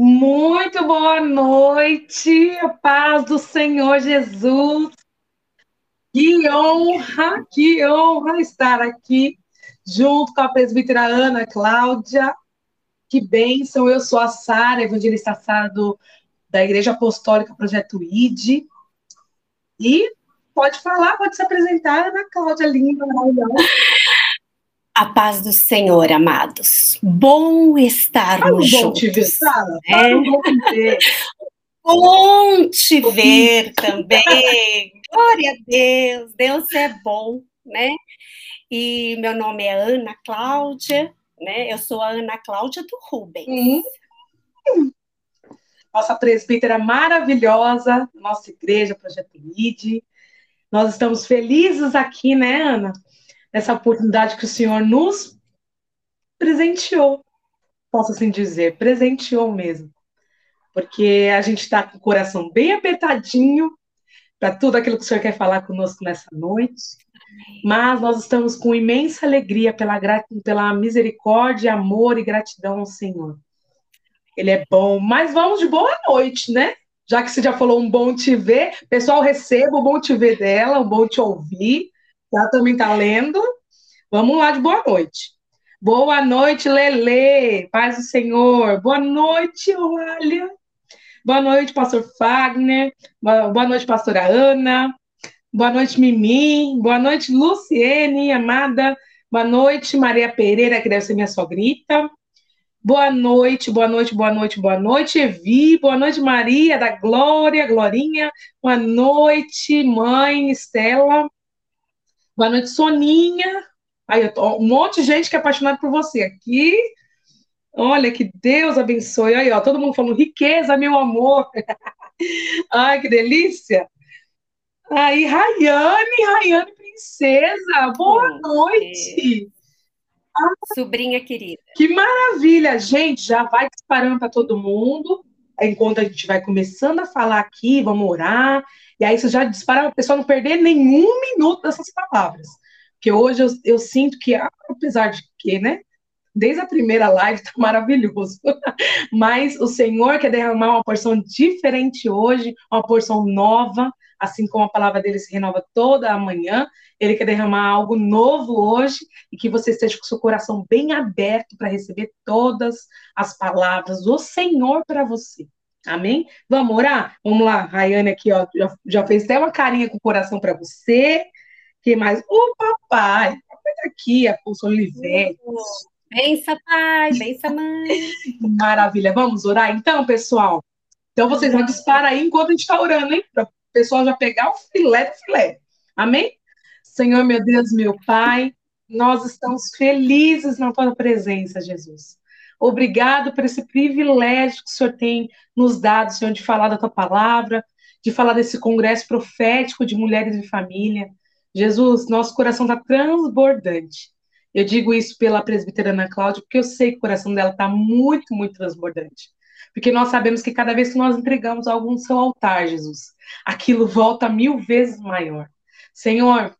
Muito boa noite, paz do Senhor Jesus. Que honra, que honra estar aqui junto com a presbítera Ana Cláudia. Que bênção, eu sou a Sara, evangelista Sara do, da Igreja Apostólica Projeto ID. E pode falar, pode se apresentar, Ana Cláudia, linda, maravilhosa. A paz do Senhor, amados. Bom estarmos Bom juntos. te ver, Sara. né? Bom te ver. Bom te ver também. Glória a Deus. Deus é bom, né? E meu nome é Ana Cláudia, né? Eu sou a Ana Cláudia do Rubens. Hum. Nossa presbítera maravilhosa, nossa igreja, Projeto ID. Nós estamos felizes aqui, né, Ana? Nessa oportunidade que o Senhor nos presenteou. Posso assim dizer, presenteou mesmo. Porque a gente está com o coração bem apertadinho para tudo aquilo que o Senhor quer falar conosco nessa noite. Mas nós estamos com imensa alegria pela, pela misericórdia, amor e gratidão ao Senhor. Ele é bom, mas vamos de boa noite, né? Já que você já falou um bom te ver, pessoal, receba o bom te ver dela, um bom te ouvir. Ela também está lendo. Vamos lá de boa noite. Boa noite, Lele, paz do Senhor. Boa noite, Eulália. Boa noite, pastor Fagner. Boa noite, pastora Ana. Boa noite, Mimi. Boa noite, Luciene, amada. Boa noite, Maria Pereira, que deve ser minha sogrita. Boa noite, boa noite, boa noite, boa noite, Evi. Boa noite, Maria da Glória, Glorinha. Boa noite, mãe Estela. Boa noite, Soninha. Aí, eu tô- um monte de gente que é apaixonada por você aqui. Olha, que Deus abençoe. Aí, ó, todo mundo falando riqueza, meu amor. Ai, que delícia. Aí, Rayane, Rayane Princesa, boa Hum, noite. Sobrinha querida. Que maravilha, gente. Já vai disparando para todo mundo. Enquanto a gente vai começando a falar aqui, vamos orar. E aí você já dispara para a pessoa não perder nenhum minuto dessas palavras. Porque hoje eu, eu sinto que, apesar de que, né? Desde a primeira live tá maravilhoso. Mas o Senhor quer derramar uma porção diferente hoje, uma porção nova, assim como a palavra dele se renova toda a manhã. Ele quer derramar algo novo hoje e que você esteja com seu coração bem aberto para receber todas as palavras do Senhor para você. Amém? Vamos orar? Vamos lá, Rayane aqui, ó, já, já fez até uma carinha com o coração para você. que mais? O papai, o papai tá aqui, a Pulso Olivete. Bença, pai, bença, mãe. Maravilha. Vamos orar então, pessoal? Então vocês vão disparar aí enquanto a gente está orando, hein? Para pessoal já pegar o filé do filé. Amém? Senhor, meu Deus, meu Pai, nós estamos felizes na tua presença, Jesus. Obrigado por esse privilégio que o Senhor tem nos dado, Senhor, de falar da tua palavra, de falar desse congresso profético de mulheres e família. Jesus, nosso coração está transbordante. Eu digo isso pela presbítera Ana Cláudia, porque eu sei que o coração dela está muito, muito transbordante. Porque nós sabemos que cada vez que nós entregamos algo no seu altar, Jesus, aquilo volta mil vezes maior. Senhor,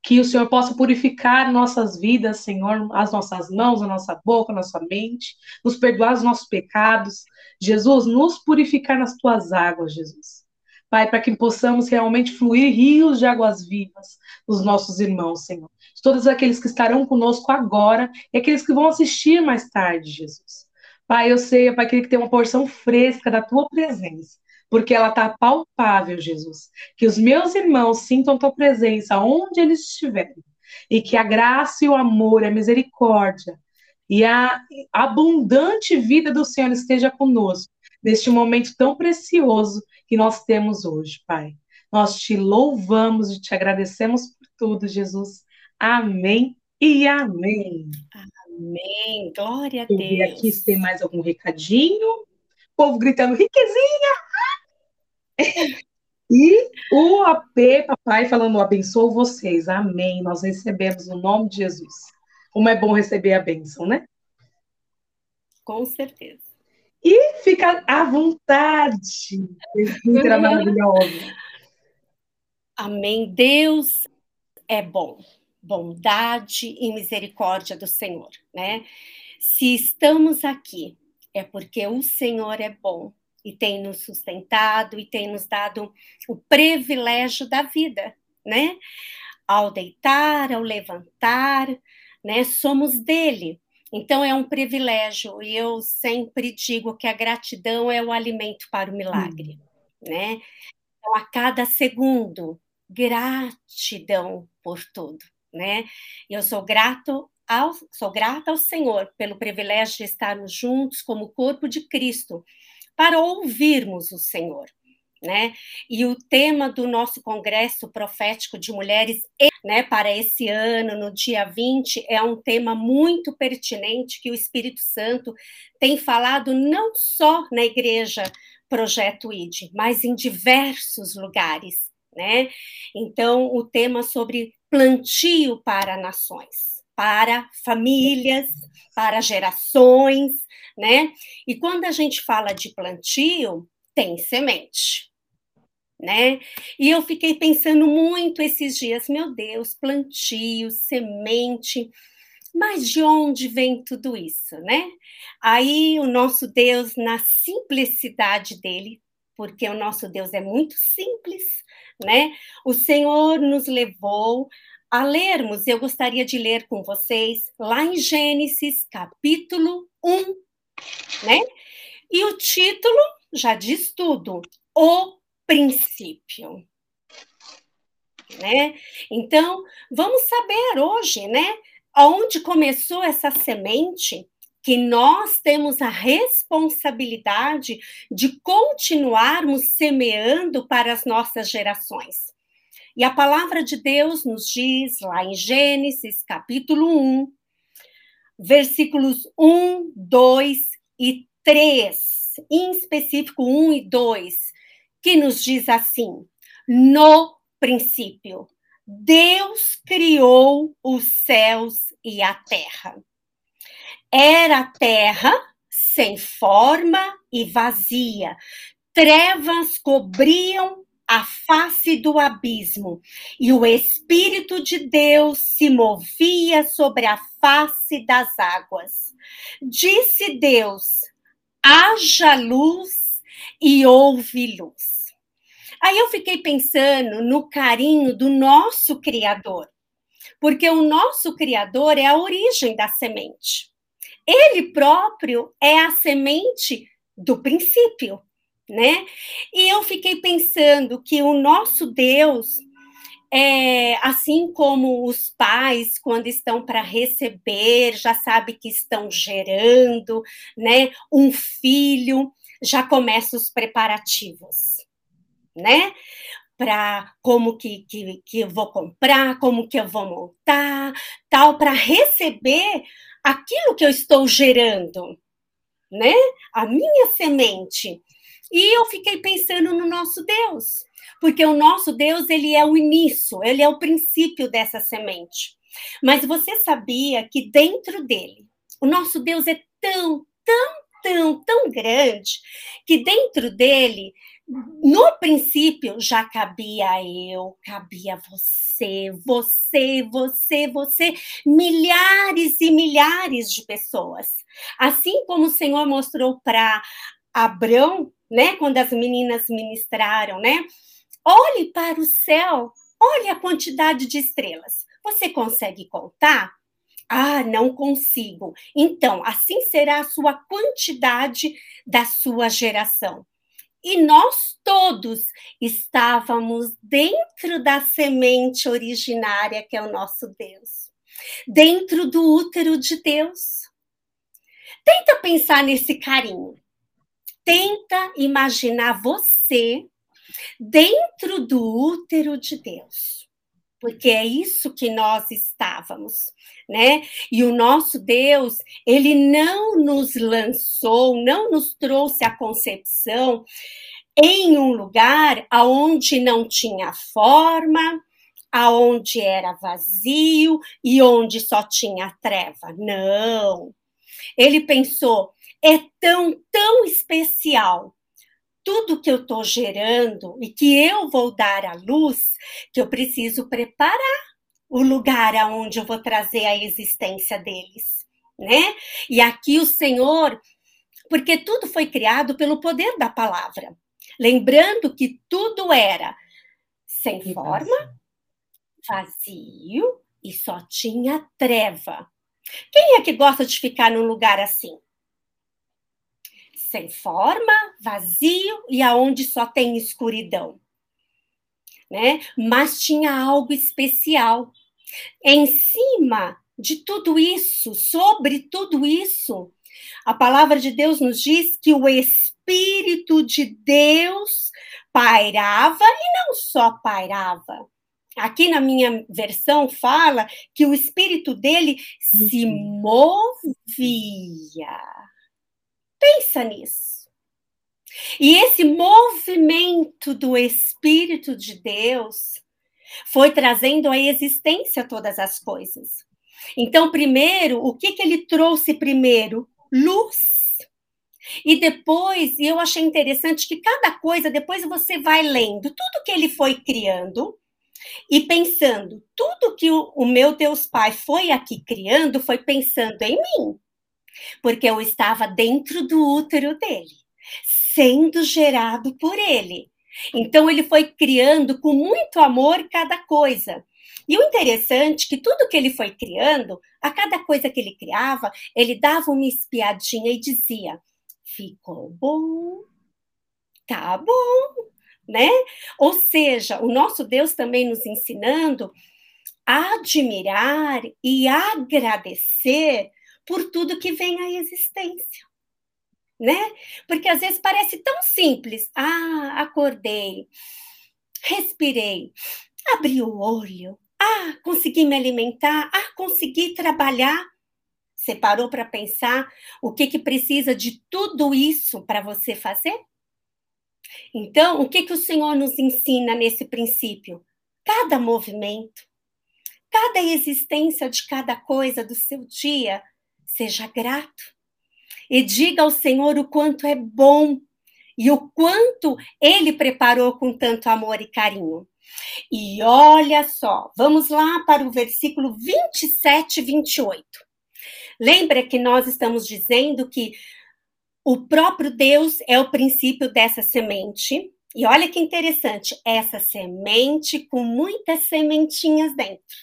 que o Senhor possa purificar nossas vidas, Senhor, as nossas mãos, a nossa boca, a nossa mente, nos perdoar os nossos pecados. Jesus, nos purificar nas tuas águas, Jesus. Pai, para que possamos realmente fluir rios de águas vivas nos nossos irmãos, Senhor. Todos aqueles que estarão conosco agora e aqueles que vão assistir mais tarde, Jesus. Pai, eu sei, Pai, que tem uma porção fresca da tua presença porque ela está palpável, Jesus. Que os meus irmãos sintam tua presença onde eles estiverem. E que a graça e o amor, a misericórdia e a abundante vida do Senhor esteja conosco neste momento tão precioso que nós temos hoje, Pai. Nós te louvamos e te agradecemos por tudo, Jesus. Amém e amém. Amém. Glória a Deus. aqui se tem mais algum recadinho. O povo gritando, riquezinha! E o AP, papai, falando, abençoo vocês. Amém. Nós recebemos no nome de Jesus. Como é bom receber a bênção, né? Com certeza. E fica à vontade. Maravilhosa. Amém. Deus é bom. Bondade e misericórdia do Senhor, né? Se estamos aqui é porque o Senhor é bom e tem nos sustentado e tem nos dado o privilégio da vida, né? Ao deitar, ao levantar, né? Somos dele. Então é um privilégio e eu sempre digo que a gratidão é o alimento para o milagre, hum. né? Então a cada segundo, gratidão por tudo, né? Eu sou grato ao, sou grata ao Senhor pelo privilégio de estarmos juntos como corpo de Cristo para ouvirmos o Senhor. Né? E o tema do nosso congresso profético de mulheres, né, para esse ano, no dia 20, é um tema muito pertinente que o Espírito Santo tem falado não só na igreja Projeto ID, mas em diversos lugares, né? Então, o tema sobre plantio para nações, para famílias, para gerações, né? E quando a gente fala de plantio, tem semente, né? E eu fiquei pensando muito esses dias, meu Deus, plantio, semente, mas de onde vem tudo isso, né? Aí o nosso Deus, na simplicidade dele, porque o nosso Deus é muito simples, né? O Senhor nos levou a lermos, eu gostaria de ler com vocês lá em Gênesis, capítulo 1, né? E o título já diz tudo: O princípio. Né? Então, vamos saber hoje, né, aonde começou essa semente que nós temos a responsabilidade de continuarmos semeando para as nossas gerações. E a palavra de Deus nos diz lá em Gênesis, capítulo 1, versículos 1, 2 e 3, em específico 1 e 2, que nos diz assim: No princípio, Deus criou os céus e a terra. Era terra sem forma e vazia. Trevas cobriam a face do abismo, e o Espírito de Deus se movia sobre a face das águas. Disse Deus: haja luz e houve luz. Aí eu fiquei pensando no carinho do nosso Criador, porque o nosso Criador é a origem da semente. Ele próprio é a semente do princípio né? E eu fiquei pensando que o nosso Deus, é, assim como os pais, quando estão para receber, já sabe que estão gerando, né? Um filho, já começa os preparativos, né? Para como que, que, que eu vou comprar, como que eu vou montar, tal, para receber aquilo que eu estou gerando, né? A minha semente. E eu fiquei pensando no nosso Deus, porque o nosso Deus, ele é o início, ele é o princípio dessa semente. Mas você sabia que dentro dele, o nosso Deus é tão, tão, tão, tão grande, que dentro dele, no princípio, já cabia eu, cabia você, você, você, você, milhares e milhares de pessoas. Assim como o Senhor mostrou para Abrão, né, quando as meninas ministraram, né? Olhe para o céu, olhe a quantidade de estrelas. Você consegue contar? Ah, não consigo. Então, assim será a sua quantidade da sua geração. E nós todos estávamos dentro da semente originária que é o nosso Deus, dentro do útero de Deus. Tenta pensar nesse carinho tenta imaginar você dentro do útero de Deus. Porque é isso que nós estávamos, né? E o nosso Deus, ele não nos lançou, não nos trouxe a concepção em um lugar aonde não tinha forma, aonde era vazio e onde só tinha treva. Não. Ele pensou: é tão, tão especial tudo que eu estou gerando e que eu vou dar à luz, que eu preciso preparar o lugar aonde eu vou trazer a existência deles, né? E aqui o Senhor porque tudo foi criado pelo poder da palavra. Lembrando que tudo era sem forma, vazio e só tinha treva. Quem é que gosta de ficar num lugar assim? Sem forma, vazio e aonde só tem escuridão. Né? Mas tinha algo especial. Em cima de tudo isso, sobre tudo isso, a palavra de Deus nos diz que o Espírito de Deus pairava e não só pairava. Aqui na minha versão fala que o espírito dele se movia. Pensa nisso. E esse movimento do Espírito de Deus foi trazendo à existência todas as coisas. Então, primeiro, o que, que ele trouxe primeiro? Luz. E depois, eu achei interessante que cada coisa, depois você vai lendo tudo que ele foi criando e pensando, tudo que o, o meu Deus Pai foi aqui criando foi pensando em mim, porque eu estava dentro do útero dele, sendo gerado por ele. Então ele foi criando com muito amor cada coisa. E o interessante é que tudo que ele foi criando, a cada coisa que ele criava, ele dava uma espiadinha e dizia: ficou bom, tá bom, né? Ou seja, o nosso Deus também nos ensinando a admirar e agradecer por tudo que vem à existência. Né? Porque às vezes parece tão simples. Ah, acordei, respirei, abri o olho, ah, consegui me alimentar, ah, consegui trabalhar. Você parou para pensar o que, que precisa de tudo isso para você fazer? Então, o que, que o Senhor nos ensina nesse princípio? Cada movimento, cada existência de cada coisa do seu dia, seja grato. E diga ao Senhor o quanto é bom e o quanto ele preparou com tanto amor e carinho. E olha só, vamos lá para o versículo 27 e 28. Lembra que nós estamos dizendo que o próprio Deus é o princípio dessa semente. E olha que interessante, essa semente com muitas sementinhas dentro,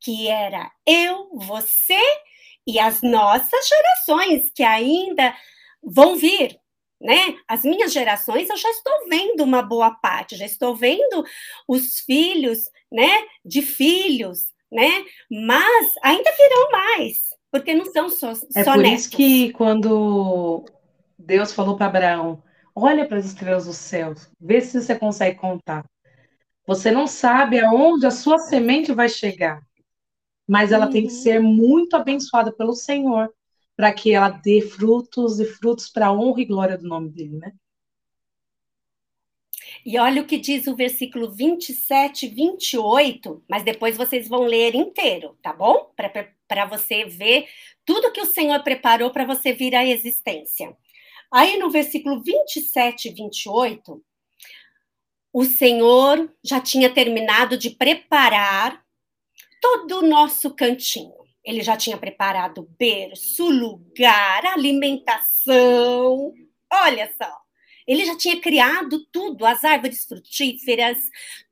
que era eu, você e as nossas gerações que ainda vão vir, né? As minhas gerações eu já estou vendo uma boa parte, já estou vendo os filhos, né, de filhos, né? Mas ainda virão mais. Porque não são só, é só por netos. isso que quando Deus falou para Abraão, olha para as estrelas do céu, vê se você consegue contar. Você não sabe aonde a sua semente vai chegar, mas ela uhum. tem que uhum. ser muito abençoada pelo Senhor para que ela dê frutos e frutos para a honra e glória do nome dele, né? E olha o que diz o versículo 27 e 28, mas depois vocês vão ler inteiro, tá bom? Para você ver tudo que o Senhor preparou para você vir à existência. Aí no versículo 27 e 28, o Senhor já tinha terminado de preparar todo o nosso cantinho. Ele já tinha preparado berço, lugar, alimentação. Olha só. Ele já tinha criado tudo, as árvores frutíferas,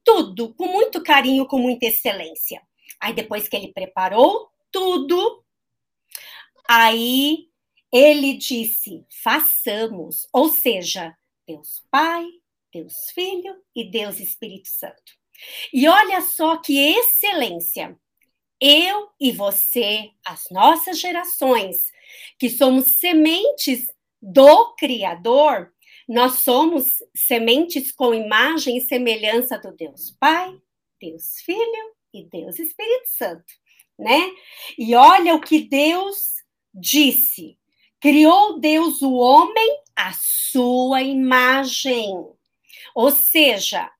tudo, com muito carinho, com muita excelência. Aí, depois que ele preparou tudo, aí ele disse: façamos, ou seja, Deus Pai, Deus Filho e Deus Espírito Santo. E olha só que excelência! Eu e você, as nossas gerações, que somos sementes do Criador, nós somos sementes com imagem e semelhança do Deus Pai, Deus Filho e Deus Espírito Santo, né? E olha o que Deus disse: criou Deus o homem à sua imagem. Ou seja,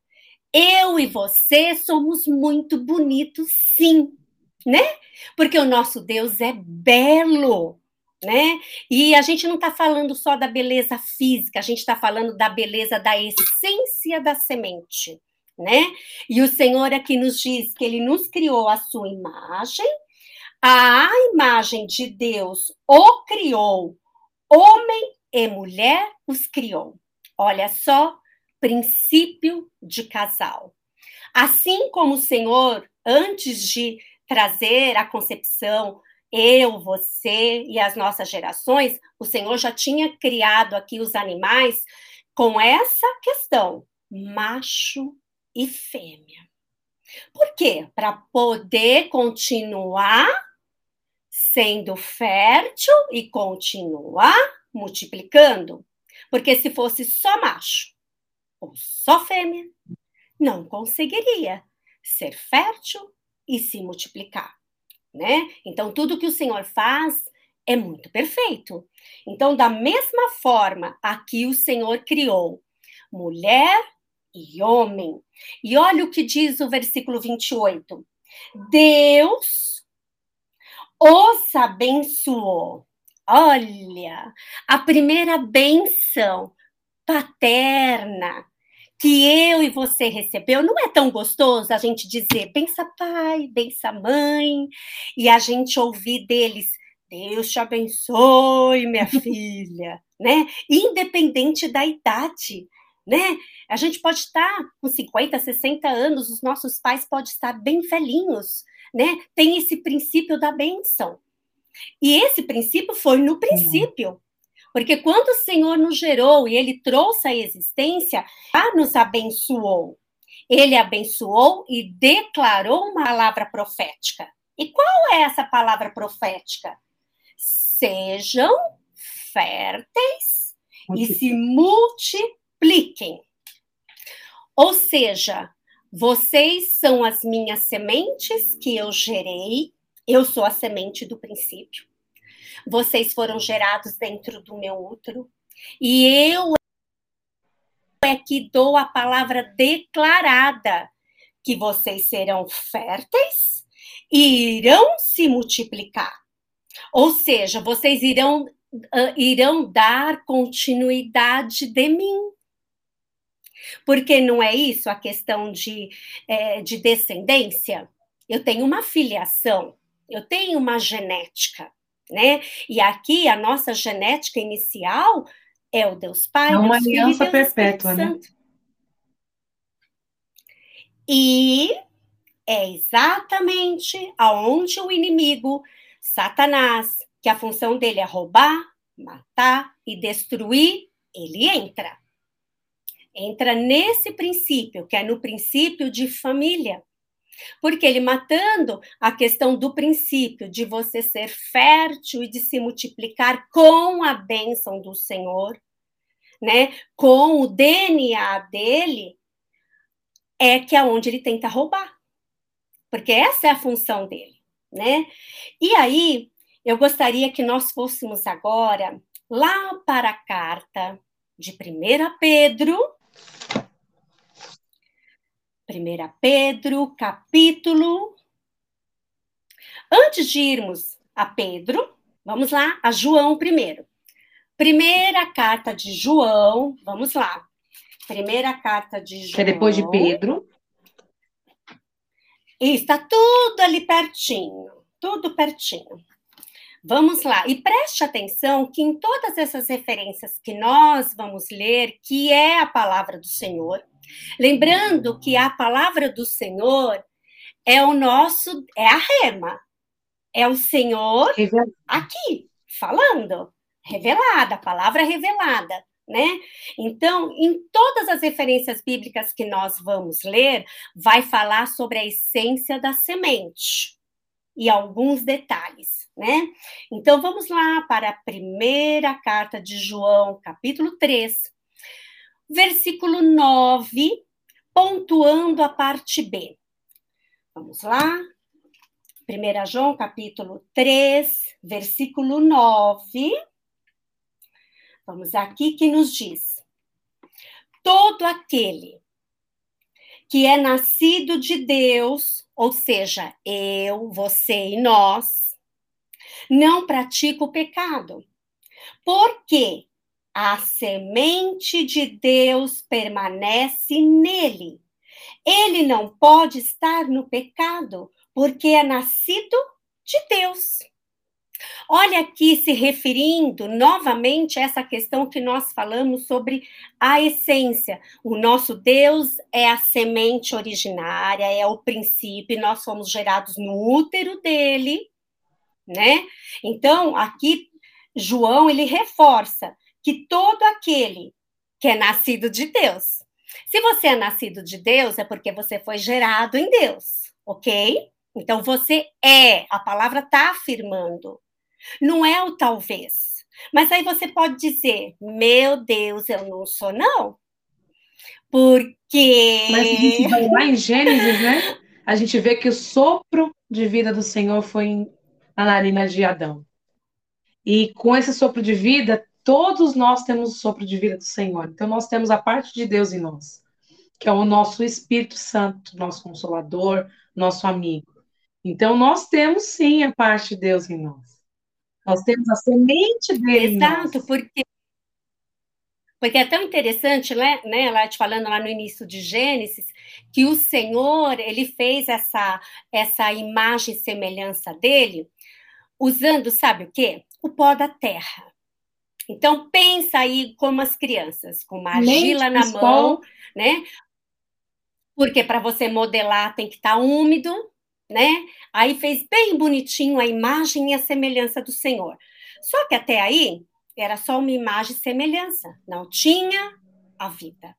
eu e você somos muito bonitos, sim, né? Porque o nosso Deus é belo né? E a gente não está falando só da beleza física, a gente está falando da beleza da essência da semente, né? E o Senhor aqui nos diz que Ele nos criou a sua imagem, a imagem de Deus o criou, homem e mulher os criou. Olha só, princípio de casal. Assim como o Senhor, antes de trazer a concepção, eu, você e as nossas gerações, o Senhor já tinha criado aqui os animais com essa questão: macho e fêmea. Por quê? Para poder continuar sendo fértil e continuar multiplicando. Porque se fosse só macho ou só fêmea, não conseguiria ser fértil e se multiplicar, né? Então tudo que o Senhor faz é muito perfeito. Então, da mesma forma, aqui o Senhor criou mulher e homem. E olha o que diz o versículo 28. Deus os abençoou. Olha, a primeira benção paterna que eu e você recebeu, não é tão gostoso a gente dizer, bença pai, bença mãe, e a gente ouvir deles, Deus te abençoe, minha filha, né? Independente da idade, né? A gente pode estar com 50, 60 anos, os nossos pais podem estar bem velhinhos, né? Tem esse princípio da benção. E esse princípio foi no princípio. Porque quando o Senhor nos gerou e ele trouxe a existência, já nos abençoou. Ele abençoou e declarou uma palavra profética. E qual é essa palavra profética? Sejam férteis e se multipliquem. Ou seja, vocês são as minhas sementes que eu gerei, eu sou a semente do princípio. Vocês foram gerados dentro do meu útero e eu é que dou a palavra declarada que vocês serão férteis e irão se multiplicar. Ou seja, vocês irão uh, irão dar continuidade de mim. Porque não é isso a questão de, é, de descendência? Eu tenho uma filiação, eu tenho uma genética, né? E aqui a nossa genética inicial é o Deus Pai, é uma Deus aliança Filho Deus perpétua, né? Santo. E é exatamente aonde o inimigo, Satanás, que a função dele é roubar, matar e destruir, ele entra entra nesse princípio, que é no princípio de família. Porque ele matando a questão do princípio de você ser fértil e de se multiplicar com a bênção do Senhor, né? Com o DNA dele, é que é onde ele tenta roubar. Porque essa é a função dele, né? E aí, eu gostaria que nós fôssemos agora lá para a carta de 1 Pedro, 1 Pedro, capítulo. Antes de irmos a Pedro, vamos lá, a João primeiro. Primeira carta de João, vamos lá. Primeira carta de João. Que é depois de Pedro. E está tudo ali pertinho, tudo pertinho. Vamos lá, e preste atenção que em todas essas referências que nós vamos ler, que é a palavra do Senhor, lembrando que a palavra do Senhor é o nosso, é a rema, é o Senhor aqui, falando, revelada, a palavra revelada, né? Então, em todas as referências bíblicas que nós vamos ler, vai falar sobre a essência da semente e alguns detalhes, né? Então vamos lá para a primeira carta de João, capítulo 3, versículo 9, pontuando a parte B. Vamos lá. 1 João, capítulo 3, versículo 9. Vamos aqui que nos diz: Todo aquele que é nascido de Deus, ou seja, eu, você e nós, não pratica o pecado. Porque a semente de Deus permanece nele. Ele não pode estar no pecado, porque é nascido de Deus. Olha aqui se referindo novamente a essa questão que nós falamos sobre a essência. O nosso Deus é a semente originária, é o princípio, nós fomos gerados no útero dele, né? Então, aqui João ele reforça que todo aquele que é nascido de Deus. Se você é nascido de Deus, é porque você foi gerado em Deus, ok? Então você é, a palavra está afirmando. Não é o talvez. Mas aí você pode dizer, meu Deus, eu não sou, não. Porque. Mas a gente vai lá em Gênesis, né? A gente vê que o sopro de vida do Senhor foi na narina de Adão. E com esse sopro de vida, todos nós temos o sopro de vida do Senhor. Então nós temos a parte de Deus em nós, que é o nosso Espírito Santo, nosso consolador, nosso amigo. Então nós temos sim a parte de Deus em nós. Nós temos a semente dele. Exato, porque porque é tão interessante, né, né, lá te falando lá no início de Gênesis, que o Senhor, ele fez essa essa imagem e semelhança dele, usando, sabe o quê? O pó da terra. Então pensa aí como as crianças, com uma argila na mão, né? Porque para você modelar tem que estar tá úmido, né? Aí fez bem bonitinho a imagem e a semelhança do Senhor. Só que até aí era só uma imagem e semelhança, não tinha a vida.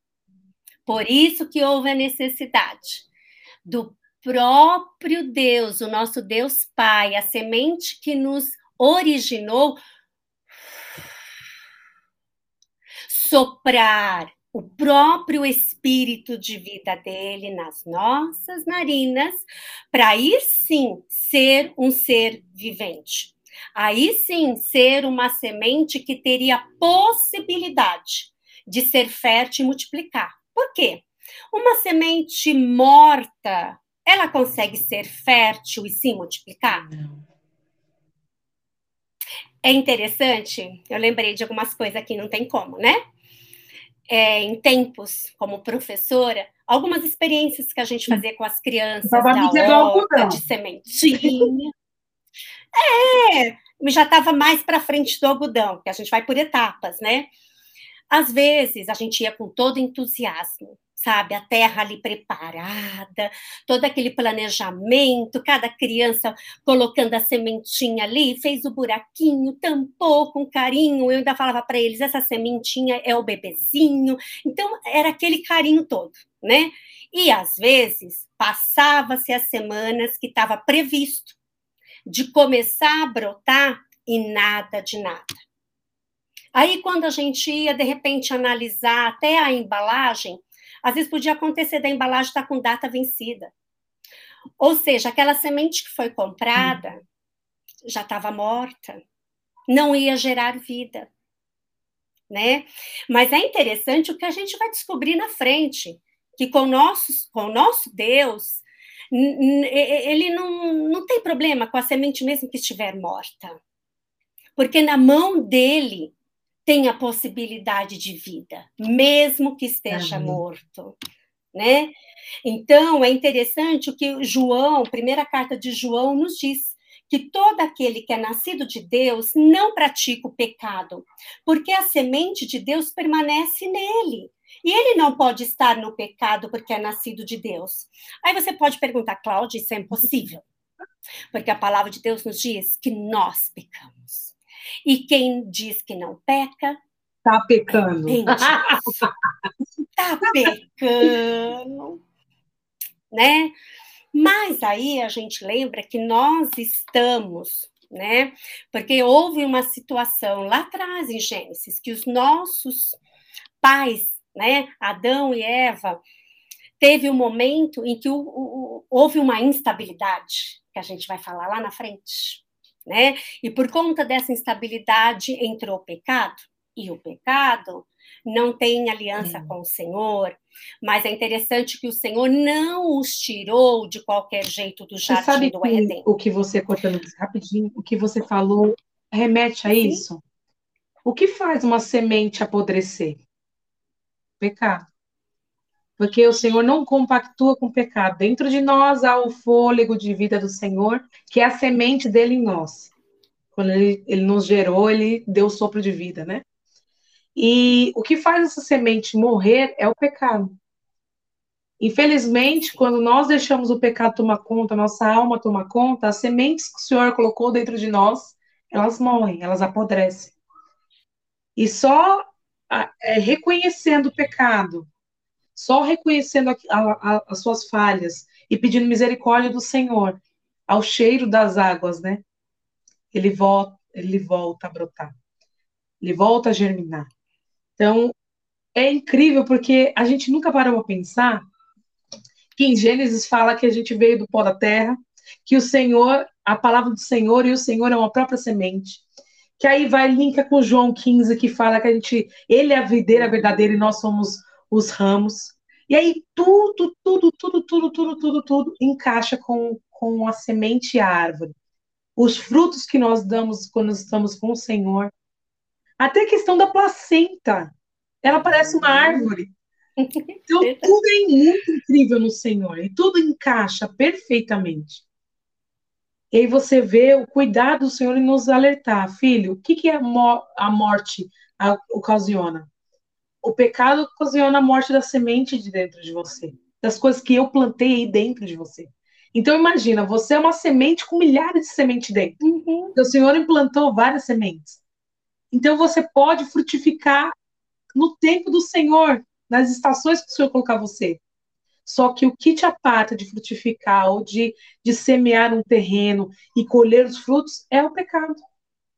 Por isso que houve a necessidade do próprio Deus, o nosso Deus Pai, a semente que nos originou, soprar o próprio espírito de vida dele nas nossas narinas, para aí sim ser um ser vivente. Aí sim ser uma semente que teria possibilidade de ser fértil e multiplicar. Por quê? Uma semente morta, ela consegue ser fértil e se multiplicar? Não. É interessante, eu lembrei de algumas coisas aqui, não tem como, né? É, em tempos como professora, algumas experiências que a gente fazia com as crianças, da horta, de sementinha. é, já estava mais para frente do algodão, que a gente vai por etapas, né? Às vezes a gente ia com todo entusiasmo, sabe? A terra ali preparada, todo aquele planejamento, cada criança colocando a sementinha ali, fez o buraquinho, tampou com carinho. Eu ainda falava para eles: essa sementinha é o bebezinho. Então, era aquele carinho todo, né? E às vezes passava-se as semanas que estava previsto de começar a brotar e nada de nada. Aí, quando a gente ia, de repente, analisar até a embalagem, às vezes podia acontecer da embalagem estar com data vencida. Ou seja, aquela semente que foi comprada hum. já estava morta, não ia gerar vida. Né? Mas é interessante o que a gente vai descobrir na frente, que com, nossos, com o nosso Deus, ele não, não tem problema com a semente mesmo que estiver morta. Porque na mão dele tem a possibilidade de vida, mesmo que esteja Amém. morto. Né? Então, é interessante o que João, primeira carta de João, nos diz que todo aquele que é nascido de Deus não pratica o pecado, porque a semente de Deus permanece nele. E ele não pode estar no pecado porque é nascido de Deus. Aí você pode perguntar, Cláudia, isso é impossível. Porque a palavra de Deus nos diz que nós pecamos. E quem diz que não peca. Tá pecando. tá pecando. Né? Mas aí a gente lembra que nós estamos, né? Porque houve uma situação lá atrás em Gênesis que os nossos pais, né, Adão e Eva, teve um momento em que o, o, houve uma instabilidade, que a gente vai falar lá na frente né? E por conta dessa instabilidade entrou o pecado, e o pecado não tem aliança hum. com o Senhor, mas é interessante que o Senhor não os tirou de qualquer jeito do jardim sabe do Éden. O que você cortando rapidinho, o que você falou remete a Sim. isso. O que faz uma semente apodrecer? Pecado. Porque o Senhor não compactua com o pecado. Dentro de nós há o fôlego de vida do Senhor, que é a semente dele em nós. Quando ele, ele nos gerou, ele deu o sopro de vida, né? E o que faz essa semente morrer é o pecado. Infelizmente, quando nós deixamos o pecado tomar conta, nossa alma tomar conta, as sementes que o Senhor colocou dentro de nós, elas morrem, elas apodrecem. E só é, reconhecendo o pecado, só reconhecendo a, a, as suas falhas e pedindo misericórdia do Senhor, ao cheiro das águas, né? Ele volta, ele volta a brotar. Ele volta a germinar. Então, é incrível porque a gente nunca parou a pensar que em Gênesis fala que a gente veio do pó da terra, que o Senhor, a palavra do Senhor e o Senhor é uma própria semente. Que aí vai linka com João 15 que fala que a gente, ele é a videira verdadeira e nós somos os ramos. E aí tudo, tudo, tudo, tudo, tudo, tudo, tudo encaixa com, com a semente e a árvore. Os frutos que nós damos quando estamos com o Senhor. Até a questão da placenta. Ela parece uma árvore. Então, tudo é muito incrível no Senhor e tudo encaixa perfeitamente. E aí você vê o cuidado do Senhor em nos alertar, filho, o que, que a, a morte ocasiona? O pecado ocasiona a morte da semente de dentro de você, das coisas que eu plantei aí dentro de você. Então imagina, você é uma semente com milhares de sementes dentro. Uhum. O Senhor implantou várias sementes. Então você pode frutificar no tempo do Senhor, nas estações que o Senhor colocar você. Só que o que te aparta de frutificar ou de, de semear um terreno e colher os frutos é o pecado.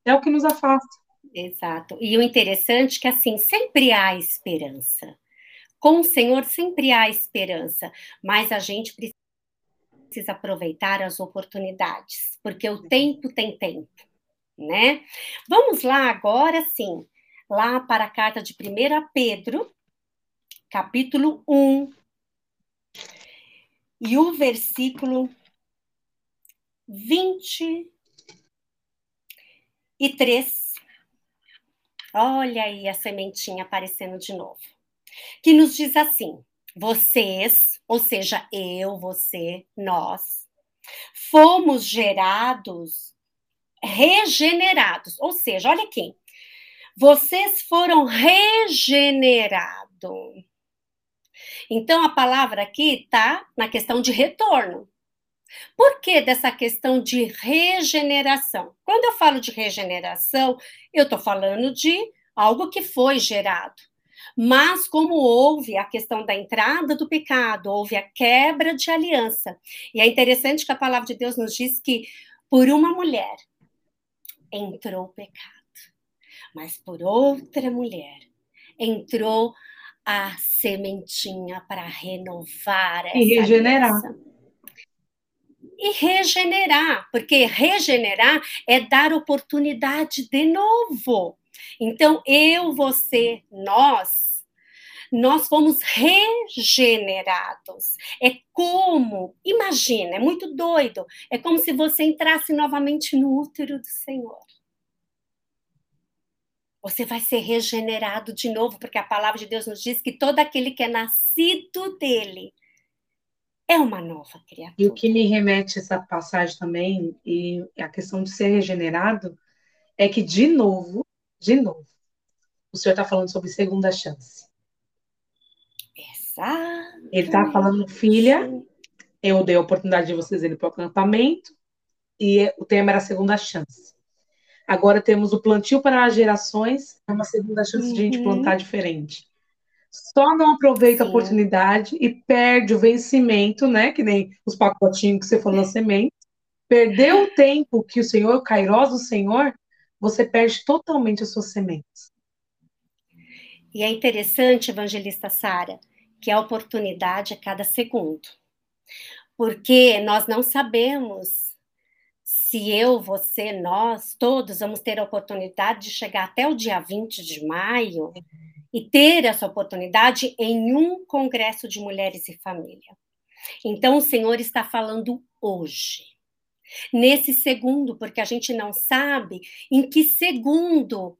É o que nos afasta. Exato. E o interessante é que, assim, sempre há esperança. Com o Senhor sempre há esperança, mas a gente precisa aproveitar as oportunidades, porque o tempo tem tempo, né? Vamos lá agora, sim, lá para a carta de 1 Pedro, capítulo 1, e o versículo 23. Olha aí a sementinha aparecendo de novo. Que nos diz assim: vocês, ou seja, eu, você, nós, fomos gerados, regenerados. Ou seja, olha aqui. Vocês foram regenerados então, a palavra aqui está na questão de retorno. Por que dessa questão de regeneração? Quando eu falo de regeneração, eu estou falando de algo que foi gerado. Mas, como houve a questão da entrada do pecado, houve a quebra de aliança. E é interessante que a palavra de Deus nos diz que por uma mulher entrou o pecado, mas por outra mulher entrou a sementinha para renovar essa e regenerar. Aliança. E regenerar, porque regenerar é dar oportunidade de novo. Então, eu, você, nós, nós fomos regenerados. É como, imagina, é muito doido. É como se você entrasse novamente no útero do Senhor você vai ser regenerado de novo, porque a palavra de Deus nos diz que todo aquele que é nascido dele é uma nova criatura. E o que me remete a essa passagem também, e a questão de ser regenerado, é que, de novo, de novo, o Senhor está falando sobre segunda chance. Exato. Ele está falando, filha, eu dei a oportunidade de vocês irem para o acampamento, e o tema era segunda chance. Agora temos o plantio para as gerações, é uma segunda chance uhum. de a gente plantar uhum. diferente. Só não aproveita Sim. a oportunidade e perde o vencimento, né? Que nem os pacotinhos que você falou na semente. Perdeu o tempo que o Senhor, o Kairos do Senhor, você perde totalmente as suas sementes. E é interessante, evangelista Sara, que a oportunidade é cada segundo. Porque nós não sabemos se eu, você, nós, todos vamos ter a oportunidade de chegar até o dia 20 de maio e ter essa oportunidade em um congresso de mulheres e família. Então, o Senhor está falando hoje, nesse segundo, porque a gente não sabe em que segundo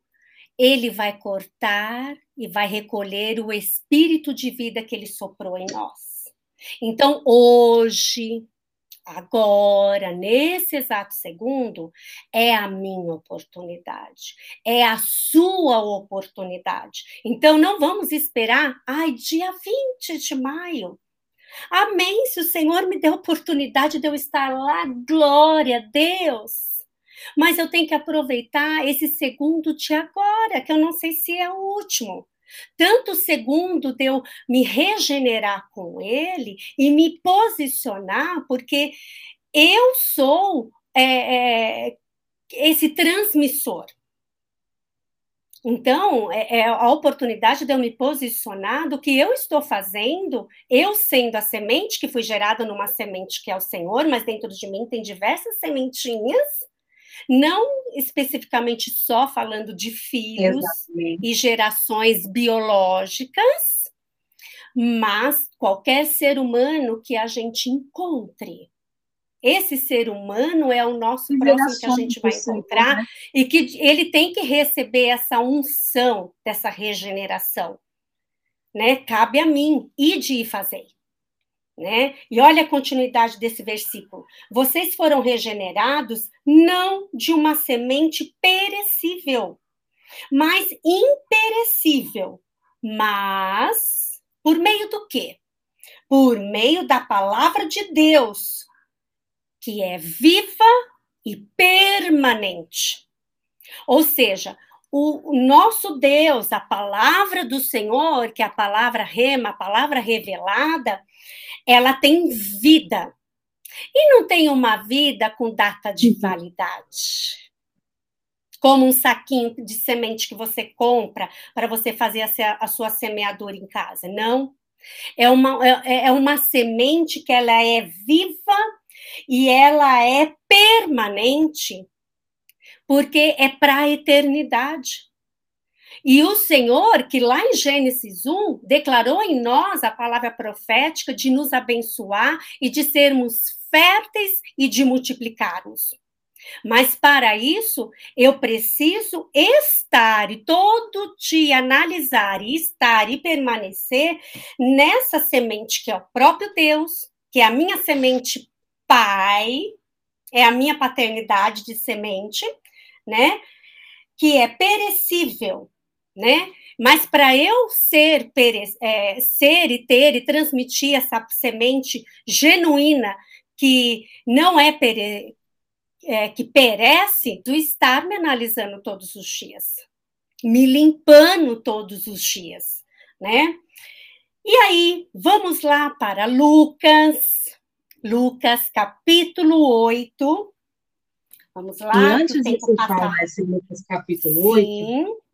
ele vai cortar e vai recolher o espírito de vida que ele soprou em nós. Então, hoje, Agora, nesse exato segundo, é a minha oportunidade, é a sua oportunidade. Então, não vamos esperar, ai, dia 20 de maio. Amém. Se o Senhor me deu a oportunidade de eu estar lá, glória a Deus. Mas eu tenho que aproveitar esse segundo de agora, que eu não sei se é o último. Tanto segundo de eu me regenerar com ele e me posicionar, porque eu sou é, é, esse transmissor. Então, é, é, a oportunidade de eu me posicionar do que eu estou fazendo, eu sendo a semente que fui gerada numa semente que é o Senhor, mas dentro de mim tem diversas sementinhas, não especificamente só falando de filhos Exatamente. e gerações biológicas, mas qualquer ser humano que a gente encontre esse ser humano é o nosso próximo que a gente vai encontrar né? e que ele tem que receber essa unção dessa regeneração, né? Cabe a mim ir de ir fazer, né? E olha a continuidade desse versículo. Vocês foram regenerados não de uma semente perecível, mas imperecível, mas por meio do quê? Por meio da palavra de Deus, que é viva e permanente. Ou seja, o, nosso Deus, a palavra do Senhor, que é a palavra rema, a palavra revelada, ela tem vida. E não tem uma vida com data de uhum. validade. Como um saquinho de semente que você compra para você fazer a, a sua semeadura em casa. Não. É uma, é, é uma semente que ela é viva e ela é permanente, porque é para a eternidade. E o Senhor, que lá em Gênesis 1, declarou em nós a palavra profética de nos abençoar e de sermos férteis e de multiplicarmos. Mas para isso, eu preciso estar e todo dia analisar e estar e permanecer nessa semente que é o próprio Deus, que é a minha semente pai, é a minha paternidade de semente, né? Que é perecível, né? Mas para eu ser, é, ser e ter e transmitir essa semente genuína que não é, pere, é que perece, do estar me analisando todos os dias, me limpando todos os dias, né? E aí, vamos lá para Lucas, Lucas, capítulo 8. Vamos lá. E antes de você falar esse Lucas, capítulo Sim. 8,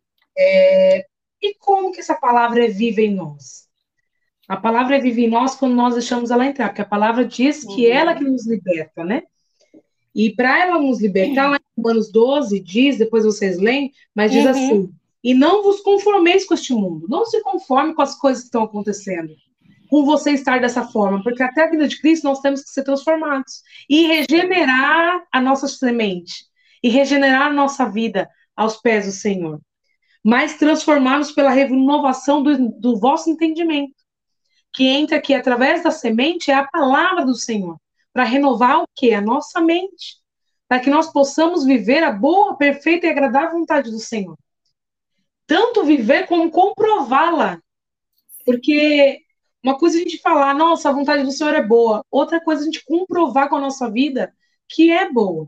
é, e como que essa palavra é viva em nós? A palavra é viva em nós quando nós deixamos ela entrar, porque a palavra diz que uhum. ela que nos liberta, né? E para ela nos libertar, lá em Romanos 12 diz, depois vocês leem, mas diz uhum. assim: e não vos conformeis com este mundo, não se conforme com as coisas que estão acontecendo, com você estar dessa forma, porque até a vida de Cristo nós temos que ser transformados e regenerar a nossa semente e regenerar a nossa vida aos pés do Senhor, mas transformarmos pela renovação do, do vosso entendimento, que entra aqui através da semente é a palavra do Senhor, para renovar o que? A nossa mente, para que nós possamos viver a boa, perfeita e agradável vontade do Senhor. Tanto viver como comprová-la. Porque uma coisa a gente falar, nossa, a vontade do Senhor é boa. Outra coisa a gente comprovar com a nossa vida que é boa.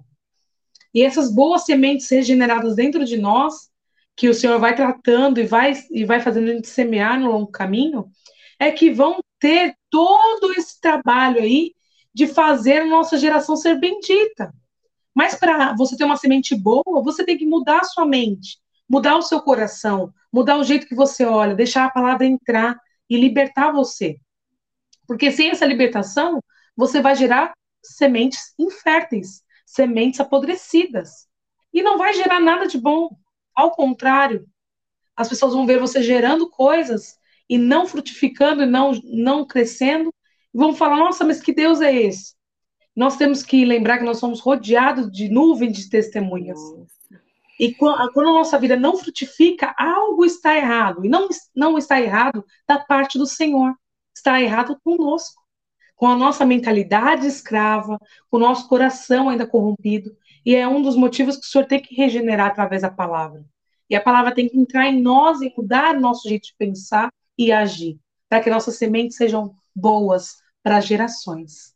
E essas boas sementes regeneradas dentro de nós, que o Senhor vai tratando e vai, e vai fazendo a gente semear no longo caminho, é que vão ter todo esse trabalho aí de fazer a nossa geração ser bendita. Mas para você ter uma semente boa, você tem que mudar a sua mente, mudar o seu coração, mudar o jeito que você olha, deixar a palavra entrar e libertar você. Porque sem essa libertação, você vai gerar sementes inférteis, sementes apodrecidas. E não vai gerar nada de bom. Ao contrário, as pessoas vão ver você gerando coisas e não frutificando e não, não crescendo, e vão falar: nossa, mas que Deus é esse? Nós temos que lembrar que nós somos rodeados de nuvem de testemunhas. E quando a nossa vida não frutifica, algo está errado. E não, não está errado da parte do Senhor. Está errado conosco. com a nossa mentalidade escrava, com o nosso coração ainda corrompido. E é um dos motivos que o Senhor tem que regenerar através da palavra. E a palavra tem que entrar em nós e mudar nosso jeito de pensar e agir, para que nossas sementes sejam boas para as gerações.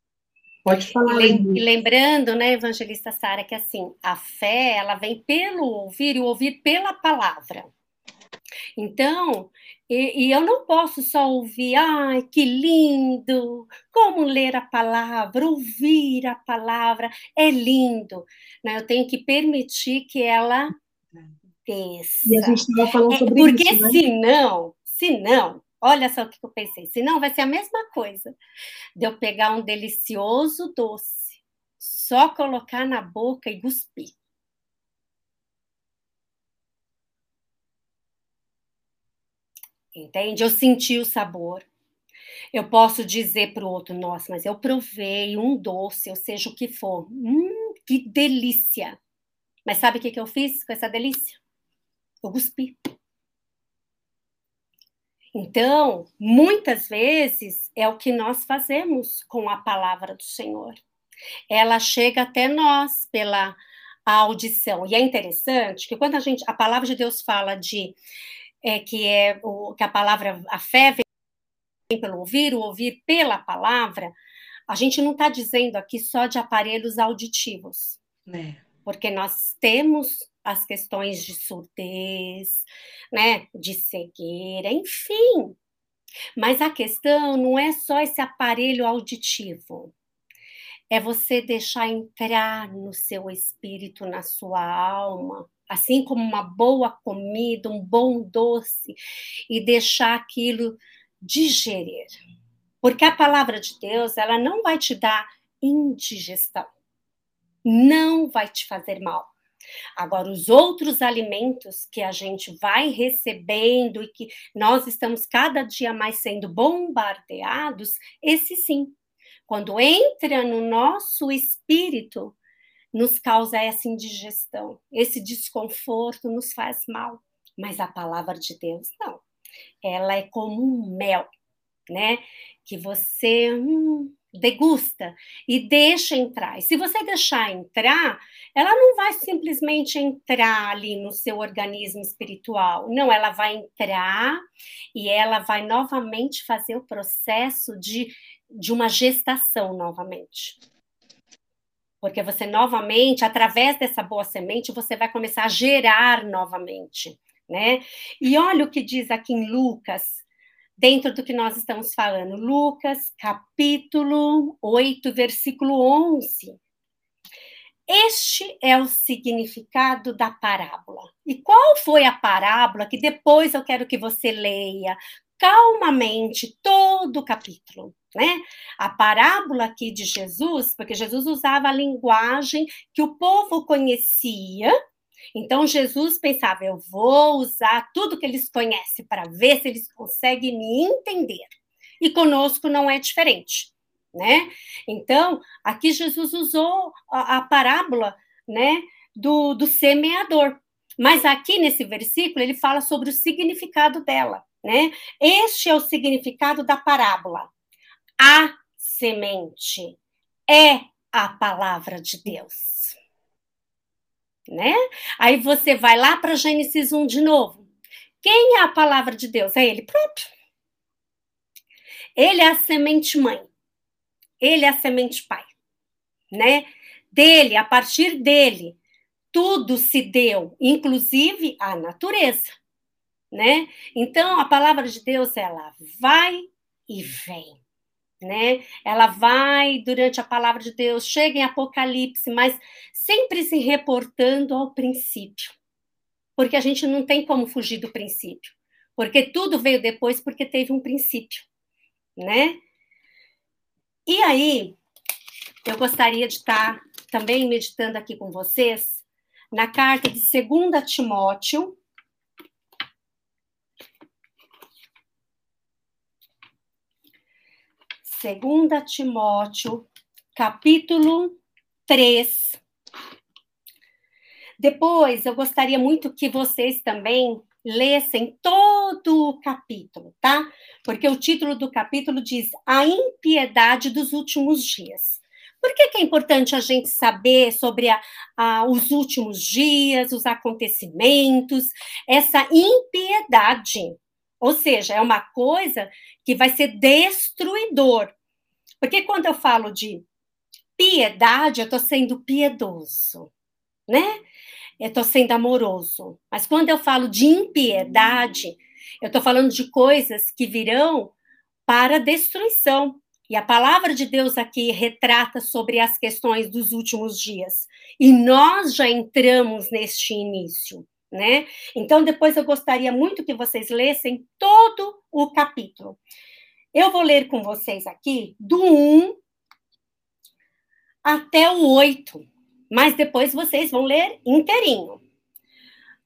Pode falar. E, lembrando, né, evangelista Sara, que assim, a fé, ela vem pelo ouvir e o ouvir pela palavra. Então, e, e, eu não posso só ouvir, ai, que lindo, como ler a palavra, ouvir a palavra, é lindo. Né? Eu tenho que permitir que ela desça. E a gente estava falando é, sobre porque isso, né? senão, senão, olha só o que eu pensei, senão vai ser a mesma coisa de eu pegar um delicioso doce, só colocar na boca e cuspir. Entende? Eu senti o sabor. Eu posso dizer para o outro, nossa, mas eu provei um doce, ou seja o que for. Hum, que delícia! Mas sabe o que, que eu fiz com essa delícia? Eu cuspi. Então, muitas vezes é o que nós fazemos com a palavra do Senhor. Ela chega até nós pela audição. E é interessante que quando a gente, a palavra de Deus fala de é, que é o, que a palavra, a fé vem pelo ouvir, o ouvir pela palavra, a gente não está dizendo aqui só de aparelhos auditivos. É. Porque nós temos as questões de surdez, né, de cegueira, enfim. Mas a questão não é só esse aparelho auditivo. É você deixar entrar no seu espírito, na sua alma, assim como uma boa comida, um bom doce, e deixar aquilo digerir. Porque a palavra de Deus, ela não vai te dar indigestão. Não vai te fazer mal. Agora, os outros alimentos que a gente vai recebendo e que nós estamos cada dia mais sendo bombardeados, esse sim. Quando entra no nosso espírito, nos causa essa indigestão, esse desconforto nos faz mal. Mas a palavra de Deus não. Ela é como um mel, né? Que você hum, degusta e deixa entrar. E se você deixar entrar, ela não vai simplesmente entrar ali no seu organismo espiritual. Não, ela vai entrar e ela vai novamente fazer o processo de, de uma gestação novamente. Porque você novamente, através dessa boa semente, você vai começar a gerar novamente, né? E olha o que diz aqui em Lucas, dentro do que nós estamos falando. Lucas, capítulo 8, versículo 11. Este é o significado da parábola. E qual foi a parábola que depois eu quero que você leia calmamente todo o capítulo? Né? A parábola aqui de Jesus, porque Jesus usava a linguagem que o povo conhecia. Então Jesus pensava, eu vou usar tudo que eles conhecem para ver se eles conseguem me entender. E conosco não é diferente, né? Então, aqui Jesus usou a, a parábola, né, do, do semeador. Mas aqui nesse versículo ele fala sobre o significado dela, né? Este é o significado da parábola a semente é a palavra de Deus. Né? Aí você vai lá para Gênesis 1 de novo. Quem é a palavra de Deus? É ele próprio. Ele é a semente mãe. Ele é a semente pai, né? Dele, a partir dele, tudo se deu, inclusive a natureza, né? Então a palavra de Deus ela vai e vem né? Ela vai durante a palavra de Deus, chega em Apocalipse, mas sempre se reportando ao princípio. Porque a gente não tem como fugir do princípio. Porque tudo veio depois porque teve um princípio, né? E aí, eu gostaria de estar também meditando aqui com vocês na carta de 2 Timóteo, 2 Timóteo, capítulo 3. Depois, eu gostaria muito que vocês também lessem todo o capítulo, tá? Porque o título do capítulo diz A Impiedade dos Últimos Dias. Por que, que é importante a gente saber sobre a, a, os últimos dias, os acontecimentos, essa impiedade? Ou seja, é uma coisa que vai ser destruidor. Porque quando eu falo de piedade, eu estou sendo piedoso, né? Eu estou sendo amoroso. Mas quando eu falo de impiedade, eu estou falando de coisas que virão para destruição. E a palavra de Deus aqui retrata sobre as questões dos últimos dias. E nós já entramos neste início, né? Então, depois eu gostaria muito que vocês lessem todo o capítulo. Eu vou ler com vocês aqui do 1 até o 8, mas depois vocês vão ler inteirinho.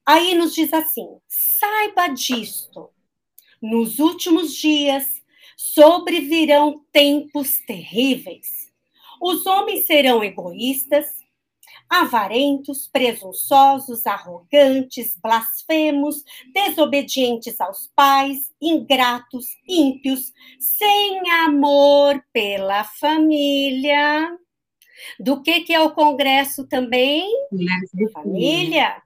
Aí nos diz assim: saiba disto, nos últimos dias sobrevirão tempos terríveis. Os homens serão egoístas, avarentos, presunçosos, arrogantes, blasfemos, desobedientes aos pais, ingratos, ímpios, sem amor pela família. Do que, que é o Congresso também? Família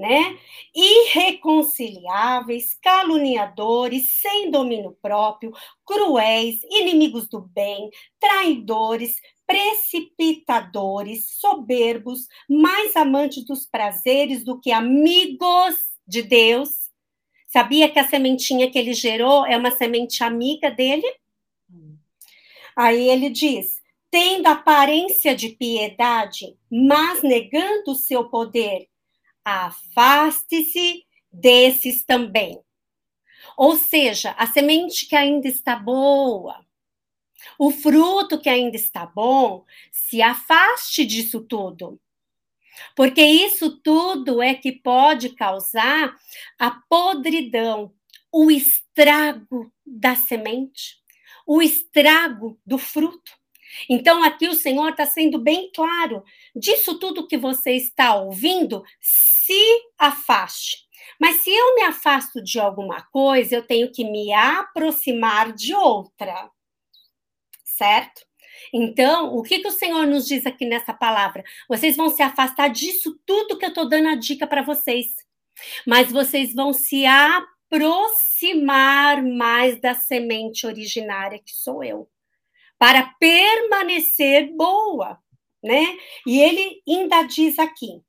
né? Irreconciliáveis, caluniadores, sem domínio próprio, cruéis, inimigos do bem, traidores, precipitadores, soberbos, mais amantes dos prazeres do que amigos de Deus. Sabia que a sementinha que ele gerou é uma semente amiga dele? Aí ele diz: tendo aparência de piedade, mas negando o seu poder, afaste-se desses também. Ou seja, a semente que ainda está boa, o fruto que ainda está bom, se afaste disso tudo. Porque isso tudo é que pode causar a podridão, o estrago da semente, o estrago do fruto. Então, aqui o Senhor está sendo bem claro. Disso tudo que você está ouvindo, se afaste. Mas se eu me afasto de alguma coisa, eu tenho que me aproximar de outra. Certo? Então, o que, que o Senhor nos diz aqui nessa palavra? Vocês vão se afastar disso tudo que eu estou dando a dica para vocês. Mas vocês vão se aproximar mais da semente originária que sou eu para permanecer boa, né? E ele ainda diz aqui: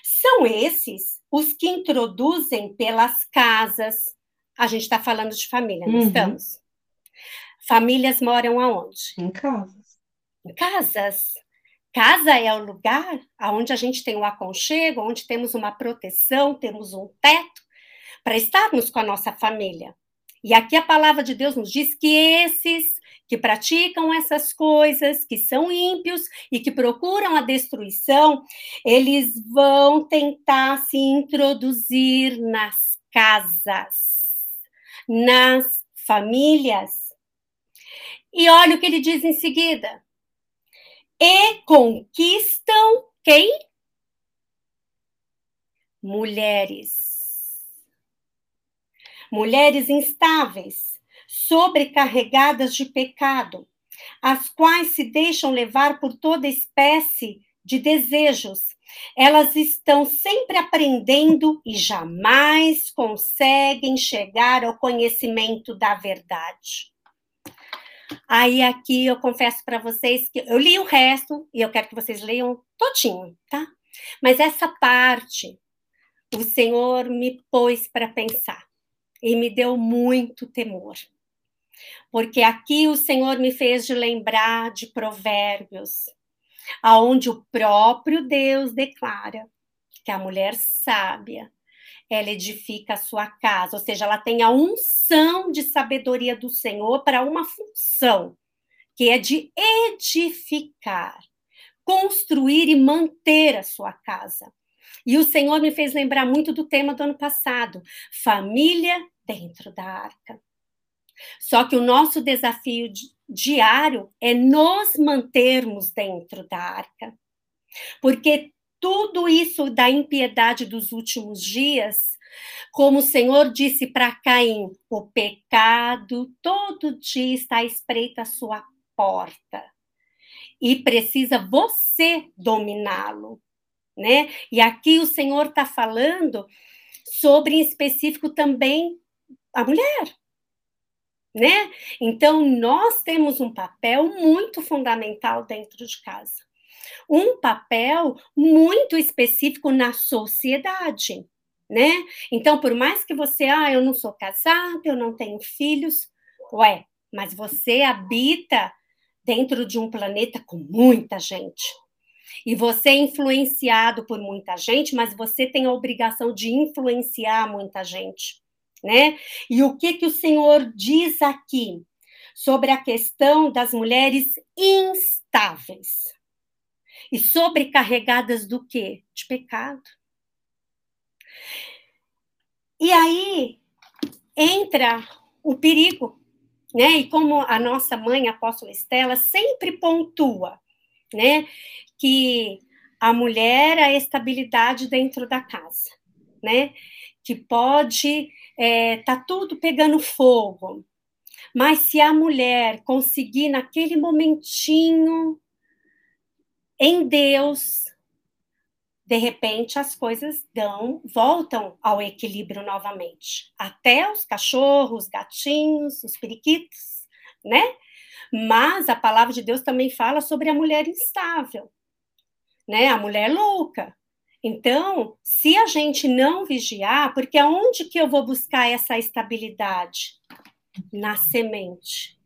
são esses os que introduzem pelas casas. A gente está falando de família, não uhum. estamos? Famílias moram aonde? Em casas. Em casas. Casa é o lugar onde a gente tem um aconchego, onde temos uma proteção, temos um teto para estarmos com a nossa família. E aqui a palavra de Deus nos diz que esses que praticam essas coisas, que são ímpios e que procuram a destruição, eles vão tentar se introduzir nas casas, nas famílias. E olha o que ele diz em seguida. E conquistam quem? Mulheres. Mulheres instáveis, sobrecarregadas de pecado, as quais se deixam levar por toda espécie de desejos. Elas estão sempre aprendendo e jamais conseguem chegar ao conhecimento da verdade. Aí aqui eu confesso para vocês que eu li o resto e eu quero que vocês leiam todinho, tá? Mas essa parte o Senhor me pôs para pensar e me deu muito temor porque aqui o Senhor me fez de lembrar de Provérbios, aonde o próprio Deus declara que a mulher sábia ela edifica a sua casa, ou seja, ela tem a unção de sabedoria do Senhor para uma função, que é de edificar, construir e manter a sua casa. E o Senhor me fez lembrar muito do tema do ano passado: família dentro da arca. Só que o nosso desafio diário é nos mantermos dentro da arca. Porque tudo isso da impiedade dos últimos dias Como o Senhor disse para Caim: o pecado todo dia está espreita à sua porta e precisa você dominá-lo, né? E aqui o Senhor está falando sobre em específico também a mulher, né? Então nós temos um papel muito fundamental dentro de casa, um papel muito específico na sociedade, né? Então por mais que você, ah, eu não sou casada, eu não tenho filhos, ué, mas você habita dentro de um planeta com muita gente. E você é influenciado por muita gente, mas você tem a obrigação de influenciar muita gente, né? E o que que o Senhor diz aqui sobre a questão das mulheres instáveis e sobrecarregadas do quê? De pecado. E aí entra o perigo né? E como a nossa mãe, a apóstola Estela, sempre pontua, né, que a mulher é a estabilidade dentro da casa, né? Que pode é, tá tudo pegando fogo, mas se a mulher conseguir naquele momentinho em Deus, de repente as coisas dão, voltam ao equilíbrio novamente. Até os cachorros, os gatinhos, os periquitos, né? Mas a palavra de Deus também fala sobre a mulher instável, né? A mulher louca. Então, se a gente não vigiar, porque aonde que eu vou buscar essa estabilidade? Na semente.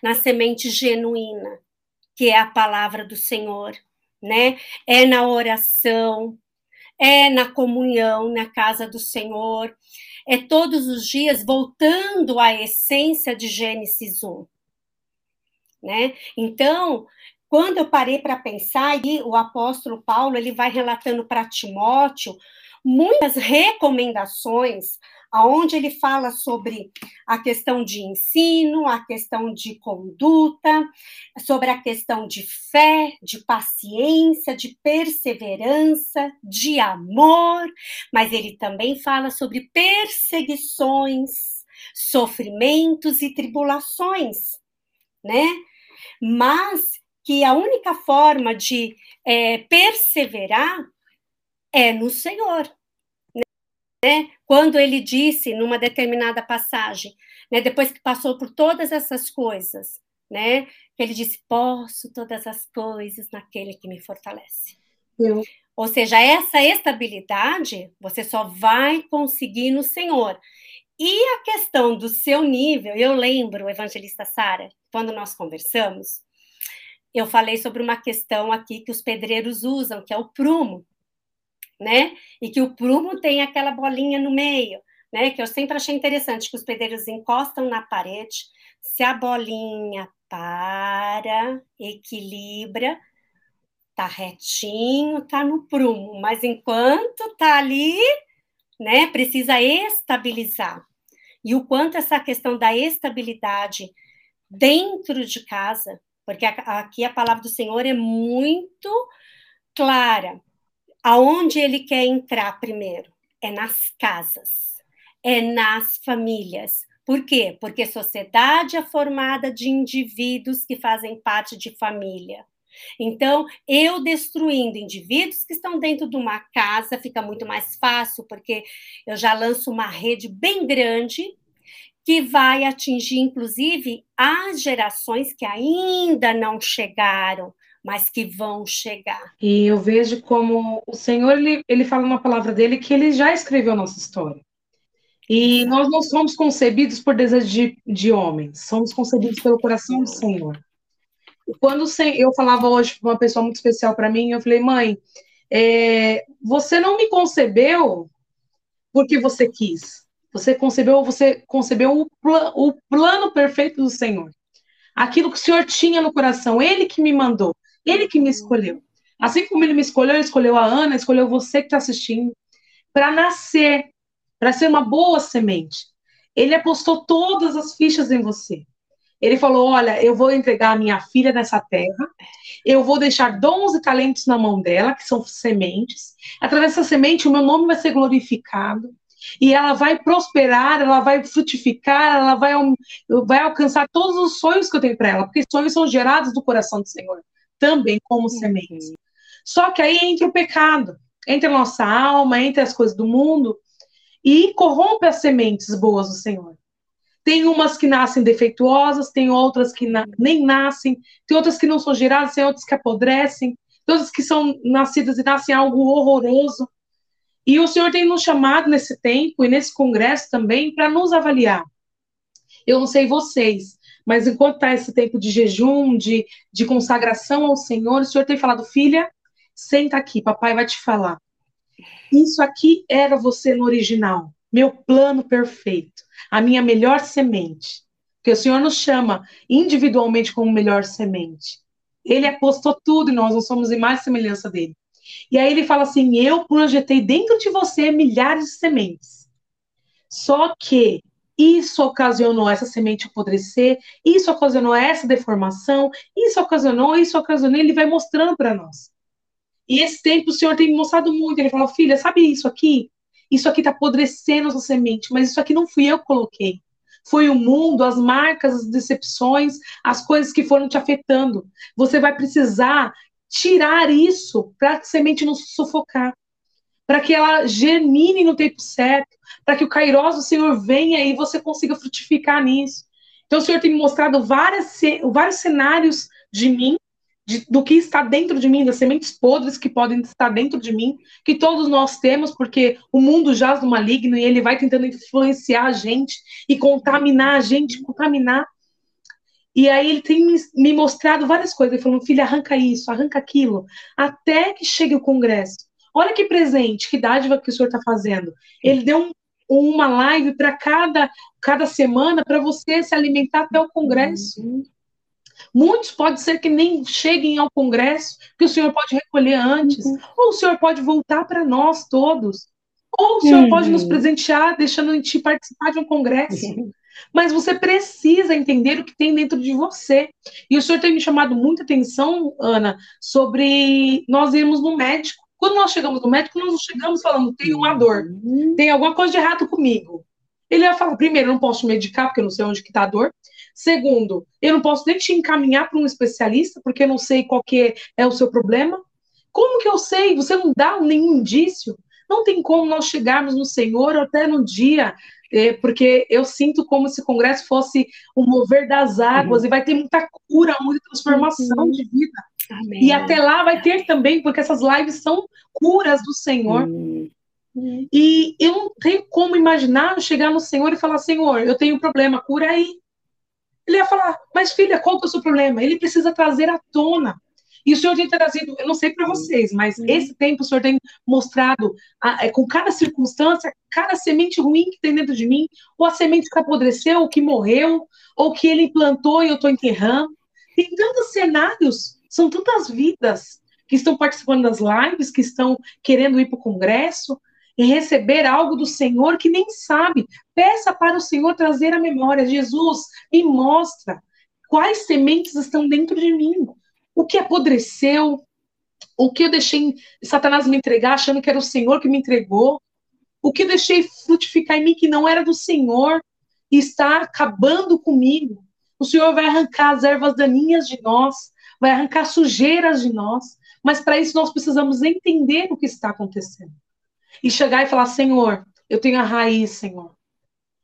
Na semente genuína, que é a palavra do Senhor né? É na oração, é na comunhão na casa do Senhor, é todos os dias voltando à essência de Gênesis 1. Né? Então, quando eu parei para pensar, e o apóstolo Paulo ele vai relatando para Timóteo muitas recomendações aonde ele fala sobre a questão de ensino, a questão de conduta, sobre a questão de fé, de paciência, de perseverança, de amor, mas ele também fala sobre perseguições, sofrimentos e tribulações, né? Mas que a única forma de é, perseverar é no Senhor né? Quando ele disse numa determinada passagem, né, depois que passou por todas essas coisas, né, ele disse: "Posso todas as coisas naquele que me fortalece". Eu. Ou seja, essa estabilidade você só vai conseguir no Senhor. E a questão do seu nível, eu lembro, evangelista Sara, quando nós conversamos, eu falei sobre uma questão aqui que os pedreiros usam, que é o prumo né? E que o prumo tem aquela bolinha no meio, né? Que eu sempre achei interessante, que os pedreiros encostam na parede, se a bolinha para, equilibra, tá retinho, tá no prumo, mas enquanto tá ali, né, precisa estabilizar. E o quanto essa questão da estabilidade dentro de casa, porque aqui a palavra do Senhor é muito clara aonde ele quer entrar primeiro? É nas casas, é nas famílias. Por quê? Porque sociedade é formada de indivíduos que fazem parte de família. Então, eu destruindo indivíduos que estão dentro de uma casa fica muito mais fácil, porque eu já lanço uma rede bem grande que vai atingir, inclusive, as gerações que ainda não chegaram mas que vão chegar. E eu vejo como o Senhor, ele, ele fala na palavra dele que ele já escreveu a nossa história. E nós não somos concebidos por desejo de, de homens, somos concebidos pelo coração do Senhor. Quando eu falava hoje para uma pessoa muito especial para mim, eu falei, mãe, é, você não me concebeu porque você quis. Você concebeu, você concebeu o, o plano perfeito do Senhor. Aquilo que o Senhor tinha no coração, Ele que me mandou. Ele que me escolheu. Assim como ele me escolheu, ele escolheu a Ana, escolheu você que está assistindo, para nascer, para ser uma boa semente. Ele apostou todas as fichas em você. Ele falou: Olha, eu vou entregar a minha filha nessa terra, eu vou deixar dons e talentos na mão dela, que são sementes. Através dessa semente, o meu nome vai ser glorificado. E ela vai prosperar, ela vai frutificar, ela vai, vai alcançar todos os sonhos que eu tenho para ela, porque sonhos são gerados do coração do Senhor, também como uhum. sementes. Só que aí entra o pecado, entra a nossa alma, entra as coisas do mundo e corrompe as sementes boas do Senhor. Tem umas que nascem defeituosas, tem outras que na, nem nascem, tem outras que não são geradas, tem outras que apodrecem, tem outras que são nascidas e nascem algo horroroso. E o Senhor tem nos chamado nesse tempo e nesse congresso também para nos avaliar. Eu não sei vocês, mas enquanto está esse tempo de jejum, de, de consagração ao Senhor, o Senhor tem falado, filha, senta aqui, papai vai te falar. Isso aqui era você no original, meu plano perfeito a minha melhor semente. Porque o Senhor nos chama individualmente como melhor semente. Ele apostou tudo e nós não somos em mais semelhança dele. E aí ele fala assim: Eu projetei dentro de você milhares de sementes. Só que isso ocasionou essa semente apodrecer, isso ocasionou essa deformação, isso ocasionou, isso ocasionou, ele vai mostrando para nós. E esse tempo o Senhor tem me mostrado muito. Ele fala, filha, sabe isso aqui? isso aqui está apodrecendo a sua semente, mas isso aqui não fui eu que coloquei. Foi o mundo, as marcas, as decepções, as coisas que foram te afetando. Você vai precisar tirar isso para a semente não se sufocar, para que ela germine no tempo certo, para que o cairós do Senhor venha e você consiga frutificar nisso. Então, o Senhor tem me mostrado várias, vários cenários de mim de, do que está dentro de mim, das sementes podres que podem estar dentro de mim, que todos nós temos, porque o mundo jaz no maligno e ele vai tentando influenciar a gente e contaminar a gente, contaminar. E aí ele tem me mostrado várias coisas, ele falou, filha, arranca isso, arranca aquilo, até que chegue o congresso. Olha que presente, que dádiva que o senhor está fazendo. Ele deu um, uma live para cada, cada semana para você se alimentar até o congresso. Uhum. Muitos pode ser que nem cheguem ao Congresso, que o senhor pode recolher antes, uhum. ou o senhor pode voltar para nós todos, ou o senhor uhum. pode nos presentear, deixando a gente participar de um congresso. Uhum. Mas você precisa entender o que tem dentro de você. E o senhor tem me chamado muita atenção, Ana, sobre nós irmos no médico. Quando nós chegamos no médico, nós não chegamos falando, tem uma dor, tem alguma coisa de errado comigo. Ele vai falar, primeiro, eu não posso medicar, porque eu não sei onde que está a dor. Segundo, eu não posso nem te encaminhar para um especialista, porque eu não sei qual que é o seu problema. Como que eu sei? Você não dá nenhum indício. Não tem como nós chegarmos no Senhor até no dia, é, porque eu sinto como se o congresso fosse o mover das águas, uhum. e vai ter muita cura, muita transformação uhum. de vida. Amém. E até lá vai ter também, porque essas lives são curas do Senhor. Uhum. E eu não tenho como imaginar chegar no Senhor e falar: Senhor, eu tenho um problema, cura aí. Ele ia falar, mas filha, qual que é o seu problema? Ele precisa trazer à tona. E o Senhor tem trazido, eu não sei para vocês, mas esse tempo o Senhor tem mostrado a, é, com cada circunstância, cada semente ruim que tem dentro de mim, ou a semente que apodreceu, ou que morreu, ou que ele plantou e eu estou enterrando. Tem tantos cenários, são tantas vidas que estão participando das lives, que estão querendo ir para o congresso, e receber algo do Senhor que nem sabe. Peça para o Senhor trazer a memória. Jesus, me mostra quais sementes estão dentro de mim. O que apodreceu, o que eu deixei Satanás me entregar, achando que era o Senhor que me entregou, o que eu deixei frutificar em mim que não era do Senhor e está acabando comigo. O Senhor vai arrancar as ervas daninhas de nós, vai arrancar sujeiras de nós, mas para isso nós precisamos entender o que está acontecendo e chegar e falar: Senhor, eu tenho a raiz, Senhor.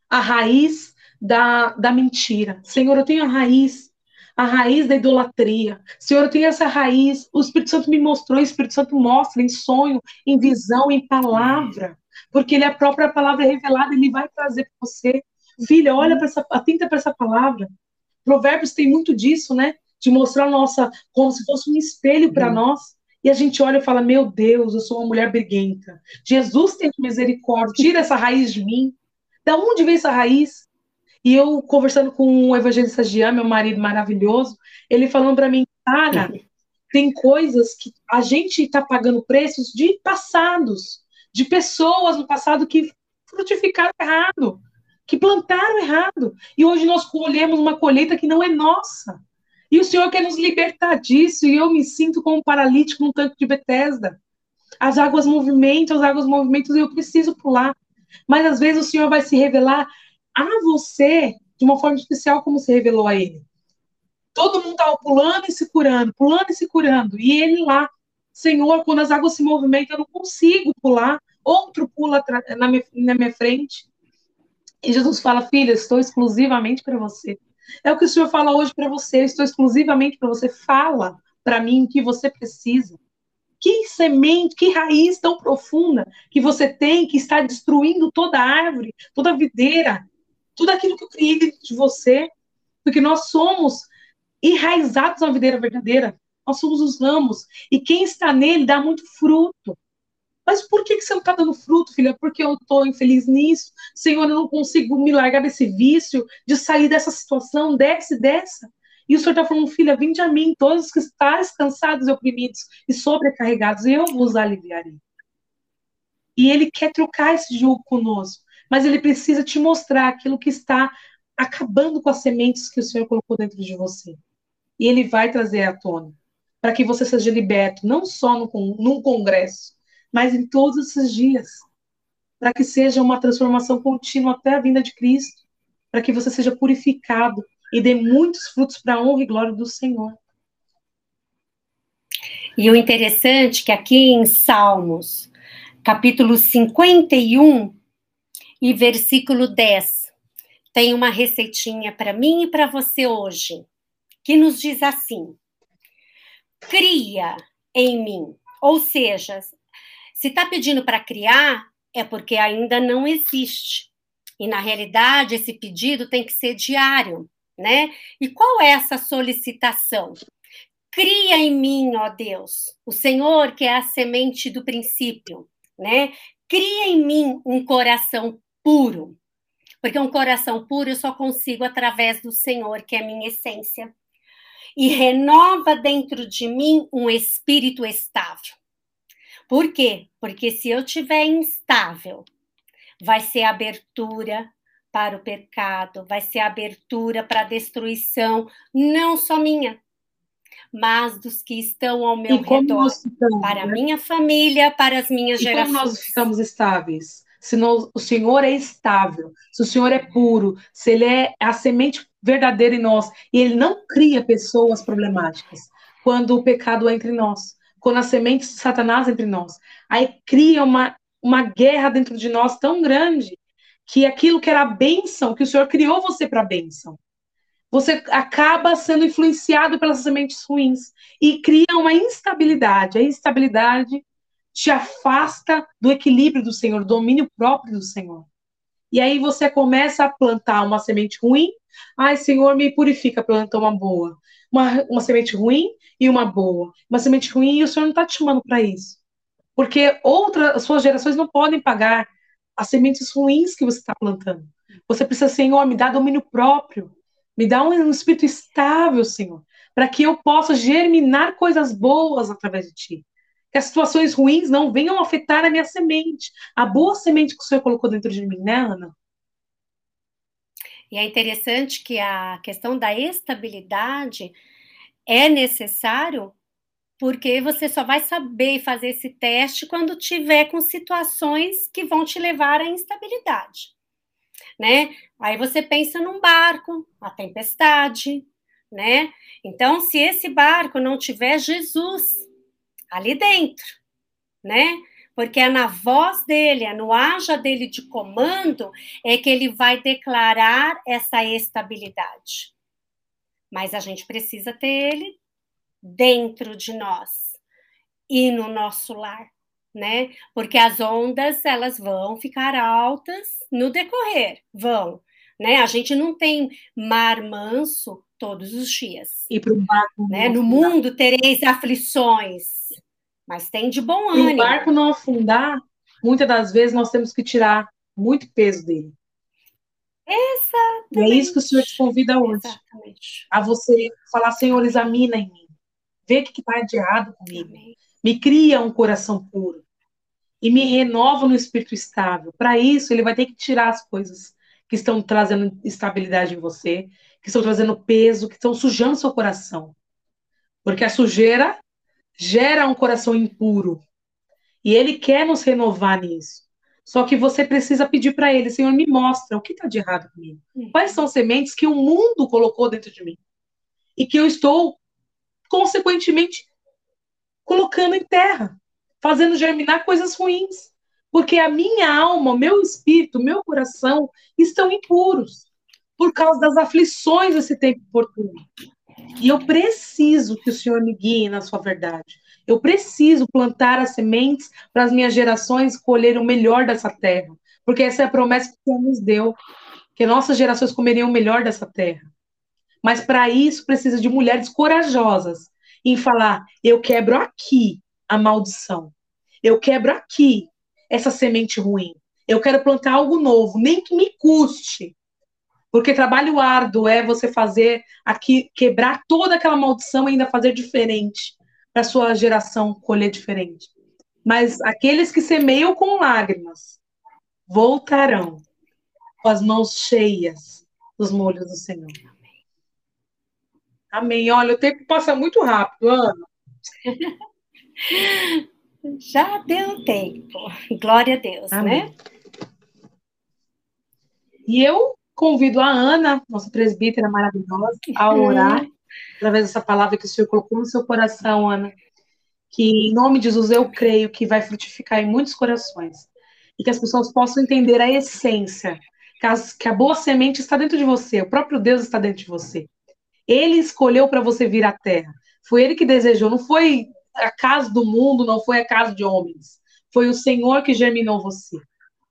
A raiz da, da mentira. Senhor, eu tenho a raiz. A raiz da idolatria. Senhor, eu tenho essa raiz. O Espírito Santo me mostrou, o Espírito Santo mostra em sonho, em visão, em palavra. Porque ele é a própria palavra revelada, ele vai trazer para você. Filha, olha para essa, atenta para essa palavra. Provérbios tem muito disso, né? De mostrar nossa como se fosse um espelho para uhum. nós. E a gente olha e fala: Meu Deus, eu sou uma mulher briguenta. Jesus tem misericórdia, tira essa raiz de mim. Da onde vem essa raiz? E eu conversando com o evangelista Jean, meu marido maravilhoso, ele falando para mim: Cara, tem coisas que a gente está pagando preços de passados, de pessoas no passado que frutificaram errado, que plantaram errado. E hoje nós colhemos uma colheita que não é nossa. E o Senhor quer nos libertar disso, e eu me sinto como um paralítico no tanque de Betesda. As águas movimentam, as águas movimentam, e eu preciso pular. Mas às vezes o Senhor vai se revelar a você de uma forma especial, como se revelou a ele. Todo mundo estava pulando e se curando, pulando e se curando. E ele lá, Senhor, quando as águas se movimentam, eu não consigo pular. Outro pula na minha frente. E Jesus fala, filha, estou exclusivamente para você. É o que o Senhor fala hoje para você, estou exclusivamente para você. Fala para mim o que você precisa. Que semente, que raiz tão profunda que você tem que está destruindo toda árvore, toda videira, tudo aquilo que eu criei dentro de você. Porque nós somos enraizados na videira verdadeira. Nós somos os ramos. E quem está nele dá muito fruto. Mas por que, que você não está dando fruto, filha? Porque eu estou infeliz nisso. Senhor, eu não consigo me largar desse vício, de sair dessa situação, dessa e dessa. E o Senhor está falando, filha, vinde a mim, todos que estáis cansados e oprimidos e sobrecarregados, eu vos aliviarei. E Ele quer trocar esse jugo conosco, mas Ele precisa te mostrar aquilo que está acabando com as sementes que o Senhor colocou dentro de você. E Ele vai trazer à tona, para que você seja liberto, não só no, num congresso, mas em todos esses dias, para que seja uma transformação contínua até a vinda de Cristo, para que você seja purificado e dê muitos frutos para a honra e glória do Senhor. E o interessante é que aqui em Salmos, capítulo 51 e versículo 10, tem uma receitinha para mim e para você hoje, que nos diz assim: cria em mim. Ou seja, se está pedindo para criar, é porque ainda não existe. E na realidade, esse pedido tem que ser diário né? E qual é essa solicitação? Cria em mim, ó Deus, o Senhor que é a semente do princípio, né? Cria em mim um coração puro, porque um coração puro eu só consigo através do Senhor, que é a minha essência. E renova dentro de mim um espírito estável. Por quê? Porque se eu tiver instável, vai ser abertura para o pecado, vai ser abertura para a destruição, não só minha, mas dos que estão ao meu redor, ficamos, para a né? minha família, para as minhas e gerações. Como nós ficamos estáveis? Se nós, o Senhor é estável, se o Senhor é puro, se Ele é a semente verdadeira em nós, e Ele não cria pessoas problemáticas. Quando o pecado entra em nós, quando a semente de Satanás entra em nós, aí cria uma, uma guerra dentro de nós tão grande que aquilo que era bênção, que o Senhor criou você para bênção, você acaba sendo influenciado pelas sementes ruins e cria uma instabilidade. A instabilidade te afasta do equilíbrio do Senhor, do domínio próprio do Senhor. E aí você começa a plantar uma semente ruim. Ai, Senhor, me purifica, planta uma boa. Uma, uma semente ruim e uma boa. Uma semente ruim e o Senhor não está te chamando para isso. Porque outras, suas gerações não podem pagar as sementes ruins que você está plantando. Você precisa, Senhor, me dar domínio próprio, me dá um espírito estável, Senhor, para que eu possa germinar coisas boas através de Ti. Que as situações ruins não venham afetar a minha semente, a boa semente que o Senhor colocou dentro de mim, né, Ana? E é interessante que a questão da estabilidade é necessário porque você só vai saber fazer esse teste quando tiver com situações que vão te levar à instabilidade, né? Aí você pensa num barco, a tempestade, né? Então, se esse barco não tiver Jesus ali dentro, né? Porque é na voz dele, é no haja dele de comando, é que ele vai declarar essa estabilidade. Mas a gente precisa ter ele dentro de nós e no nosso lar, né? Porque as ondas elas vão ficar altas no decorrer, vão, né? A gente não tem mar manso todos os dias. E para o barco, né? No mundo tereis aflições, mas tem de bom ânimo. Para o barco não afundar, muitas das vezes nós temos que tirar muito peso dele. Exatamente. E é isso que o Senhor te convida hoje. Exatamente. A você falar, Senhor, examina em mim vê o que está de errado comigo. Me cria um coração puro. E me renova no espírito estável. Para isso, ele vai ter que tirar as coisas que estão trazendo estabilidade em você, que estão trazendo peso, que estão sujando seu coração. Porque a sujeira gera um coração impuro. E ele quer nos renovar nisso. Só que você precisa pedir para ele, Senhor, me mostra o que está de errado comigo. Uhum. Quais são sementes que o mundo colocou dentro de mim? E que eu estou, consequentemente, colocando em terra, fazendo germinar coisas ruins. Porque a minha alma, o meu espírito, meu coração estão impuros por causa das aflições desse tempo oportuno. E eu preciso que o Senhor me guie na sua verdade. Eu preciso plantar as sementes para as minhas gerações colherem o melhor dessa terra. Porque essa é a promessa que o Senhor nos deu, que nossas gerações comeriam o melhor dessa terra. Mas para isso precisa de mulheres corajosas em falar: eu quebro aqui a maldição. Eu quebro aqui essa semente ruim. Eu quero plantar algo novo, nem que me custe. Porque trabalho árduo é você fazer aqui, quebrar toda aquela maldição e ainda fazer diferente, para sua geração colher diferente. Mas aqueles que semeiam com lágrimas voltarão com as mãos cheias dos molhos do Senhor. Amém. Olha, o tempo passa muito rápido, Ana. Já deu tempo. Glória a Deus, né? Amém. né? E eu Convido a Ana, nossa presbítera maravilhosa, a orar através dessa palavra que o Senhor colocou no seu coração, Ana. Que em nome de Jesus eu creio que vai frutificar em muitos corações. E que as pessoas possam entender a essência, que, as, que a boa semente está dentro de você, o próprio Deus está dentro de você. Ele escolheu para você vir à terra. Foi ele que desejou, não foi a casa do mundo, não foi a casa de homens. Foi o Senhor que germinou você.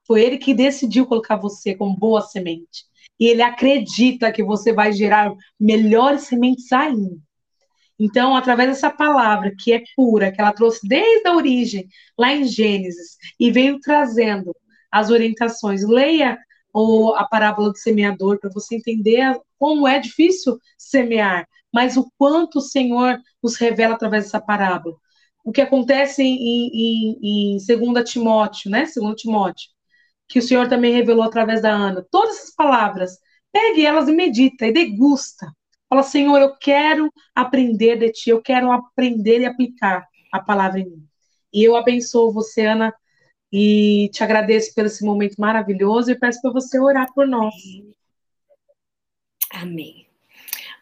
Foi ele que decidiu colocar você como boa semente e ele acredita que você vai gerar melhores sementes ainda. Então, através dessa palavra que é pura, que ela trouxe desde a origem, lá em Gênesis, e veio trazendo as orientações, leia o, a parábola do semeador para você entender como é difícil semear, mas o quanto o Senhor nos revela através dessa parábola. O que acontece em, em, em 2 Timóteo, né? 2 Timóteo, que o Senhor também revelou através da Ana. Todas essas palavras, pegue elas e medita e degusta. Fala, Senhor, eu quero aprender de ti, eu quero aprender e aplicar a palavra em mim. E eu abençoo você, Ana, e te agradeço por esse momento maravilhoso e peço para você orar por nós. Amém.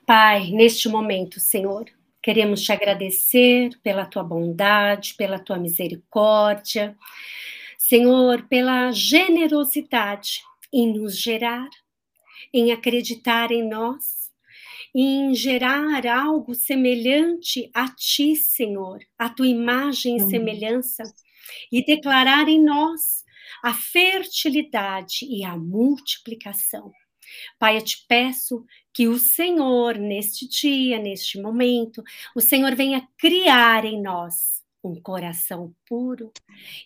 Pai, neste momento, Senhor, queremos te agradecer pela tua bondade, pela tua misericórdia. Senhor, pela generosidade em nos gerar, em acreditar em nós, em gerar algo semelhante a Ti, Senhor, a Tua imagem e semelhança, e declarar em nós a fertilidade e a multiplicação. Pai, eu te peço que o Senhor, neste dia, neste momento, o Senhor venha criar em nós um coração puro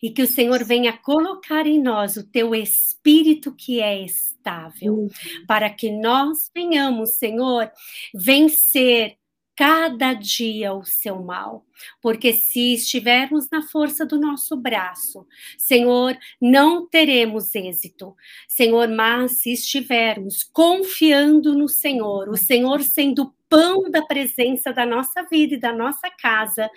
e que o Senhor venha colocar em nós o teu espírito que é estável, para que nós venhamos, Senhor, vencer cada dia o seu mal, porque se estivermos na força do nosso braço, Senhor, não teremos êxito. Senhor, mas se estivermos confiando no Senhor, o Senhor sendo pão da presença da nossa vida e da nossa casa,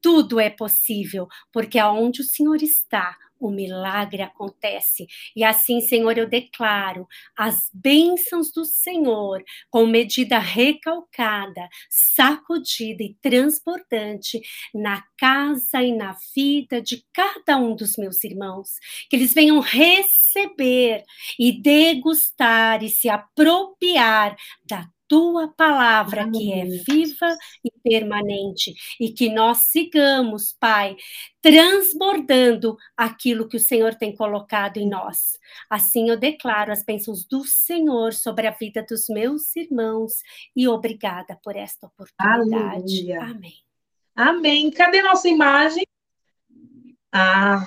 tudo é possível, porque aonde o Senhor está, o milagre acontece. E assim, Senhor, eu declaro as bênçãos do Senhor com medida recalcada, sacudida e transbordante na casa e na vida de cada um dos meus irmãos. Que eles venham receber e degustar e se apropriar da tua palavra que é viva e permanente e que nós sigamos, Pai, transbordando aquilo que o Senhor tem colocado em nós. Assim eu declaro as bênçãos do Senhor sobre a vida dos meus irmãos e obrigada por esta oportunidade. Aleluia. Amém. Amém. Cadê nossa imagem? Ah,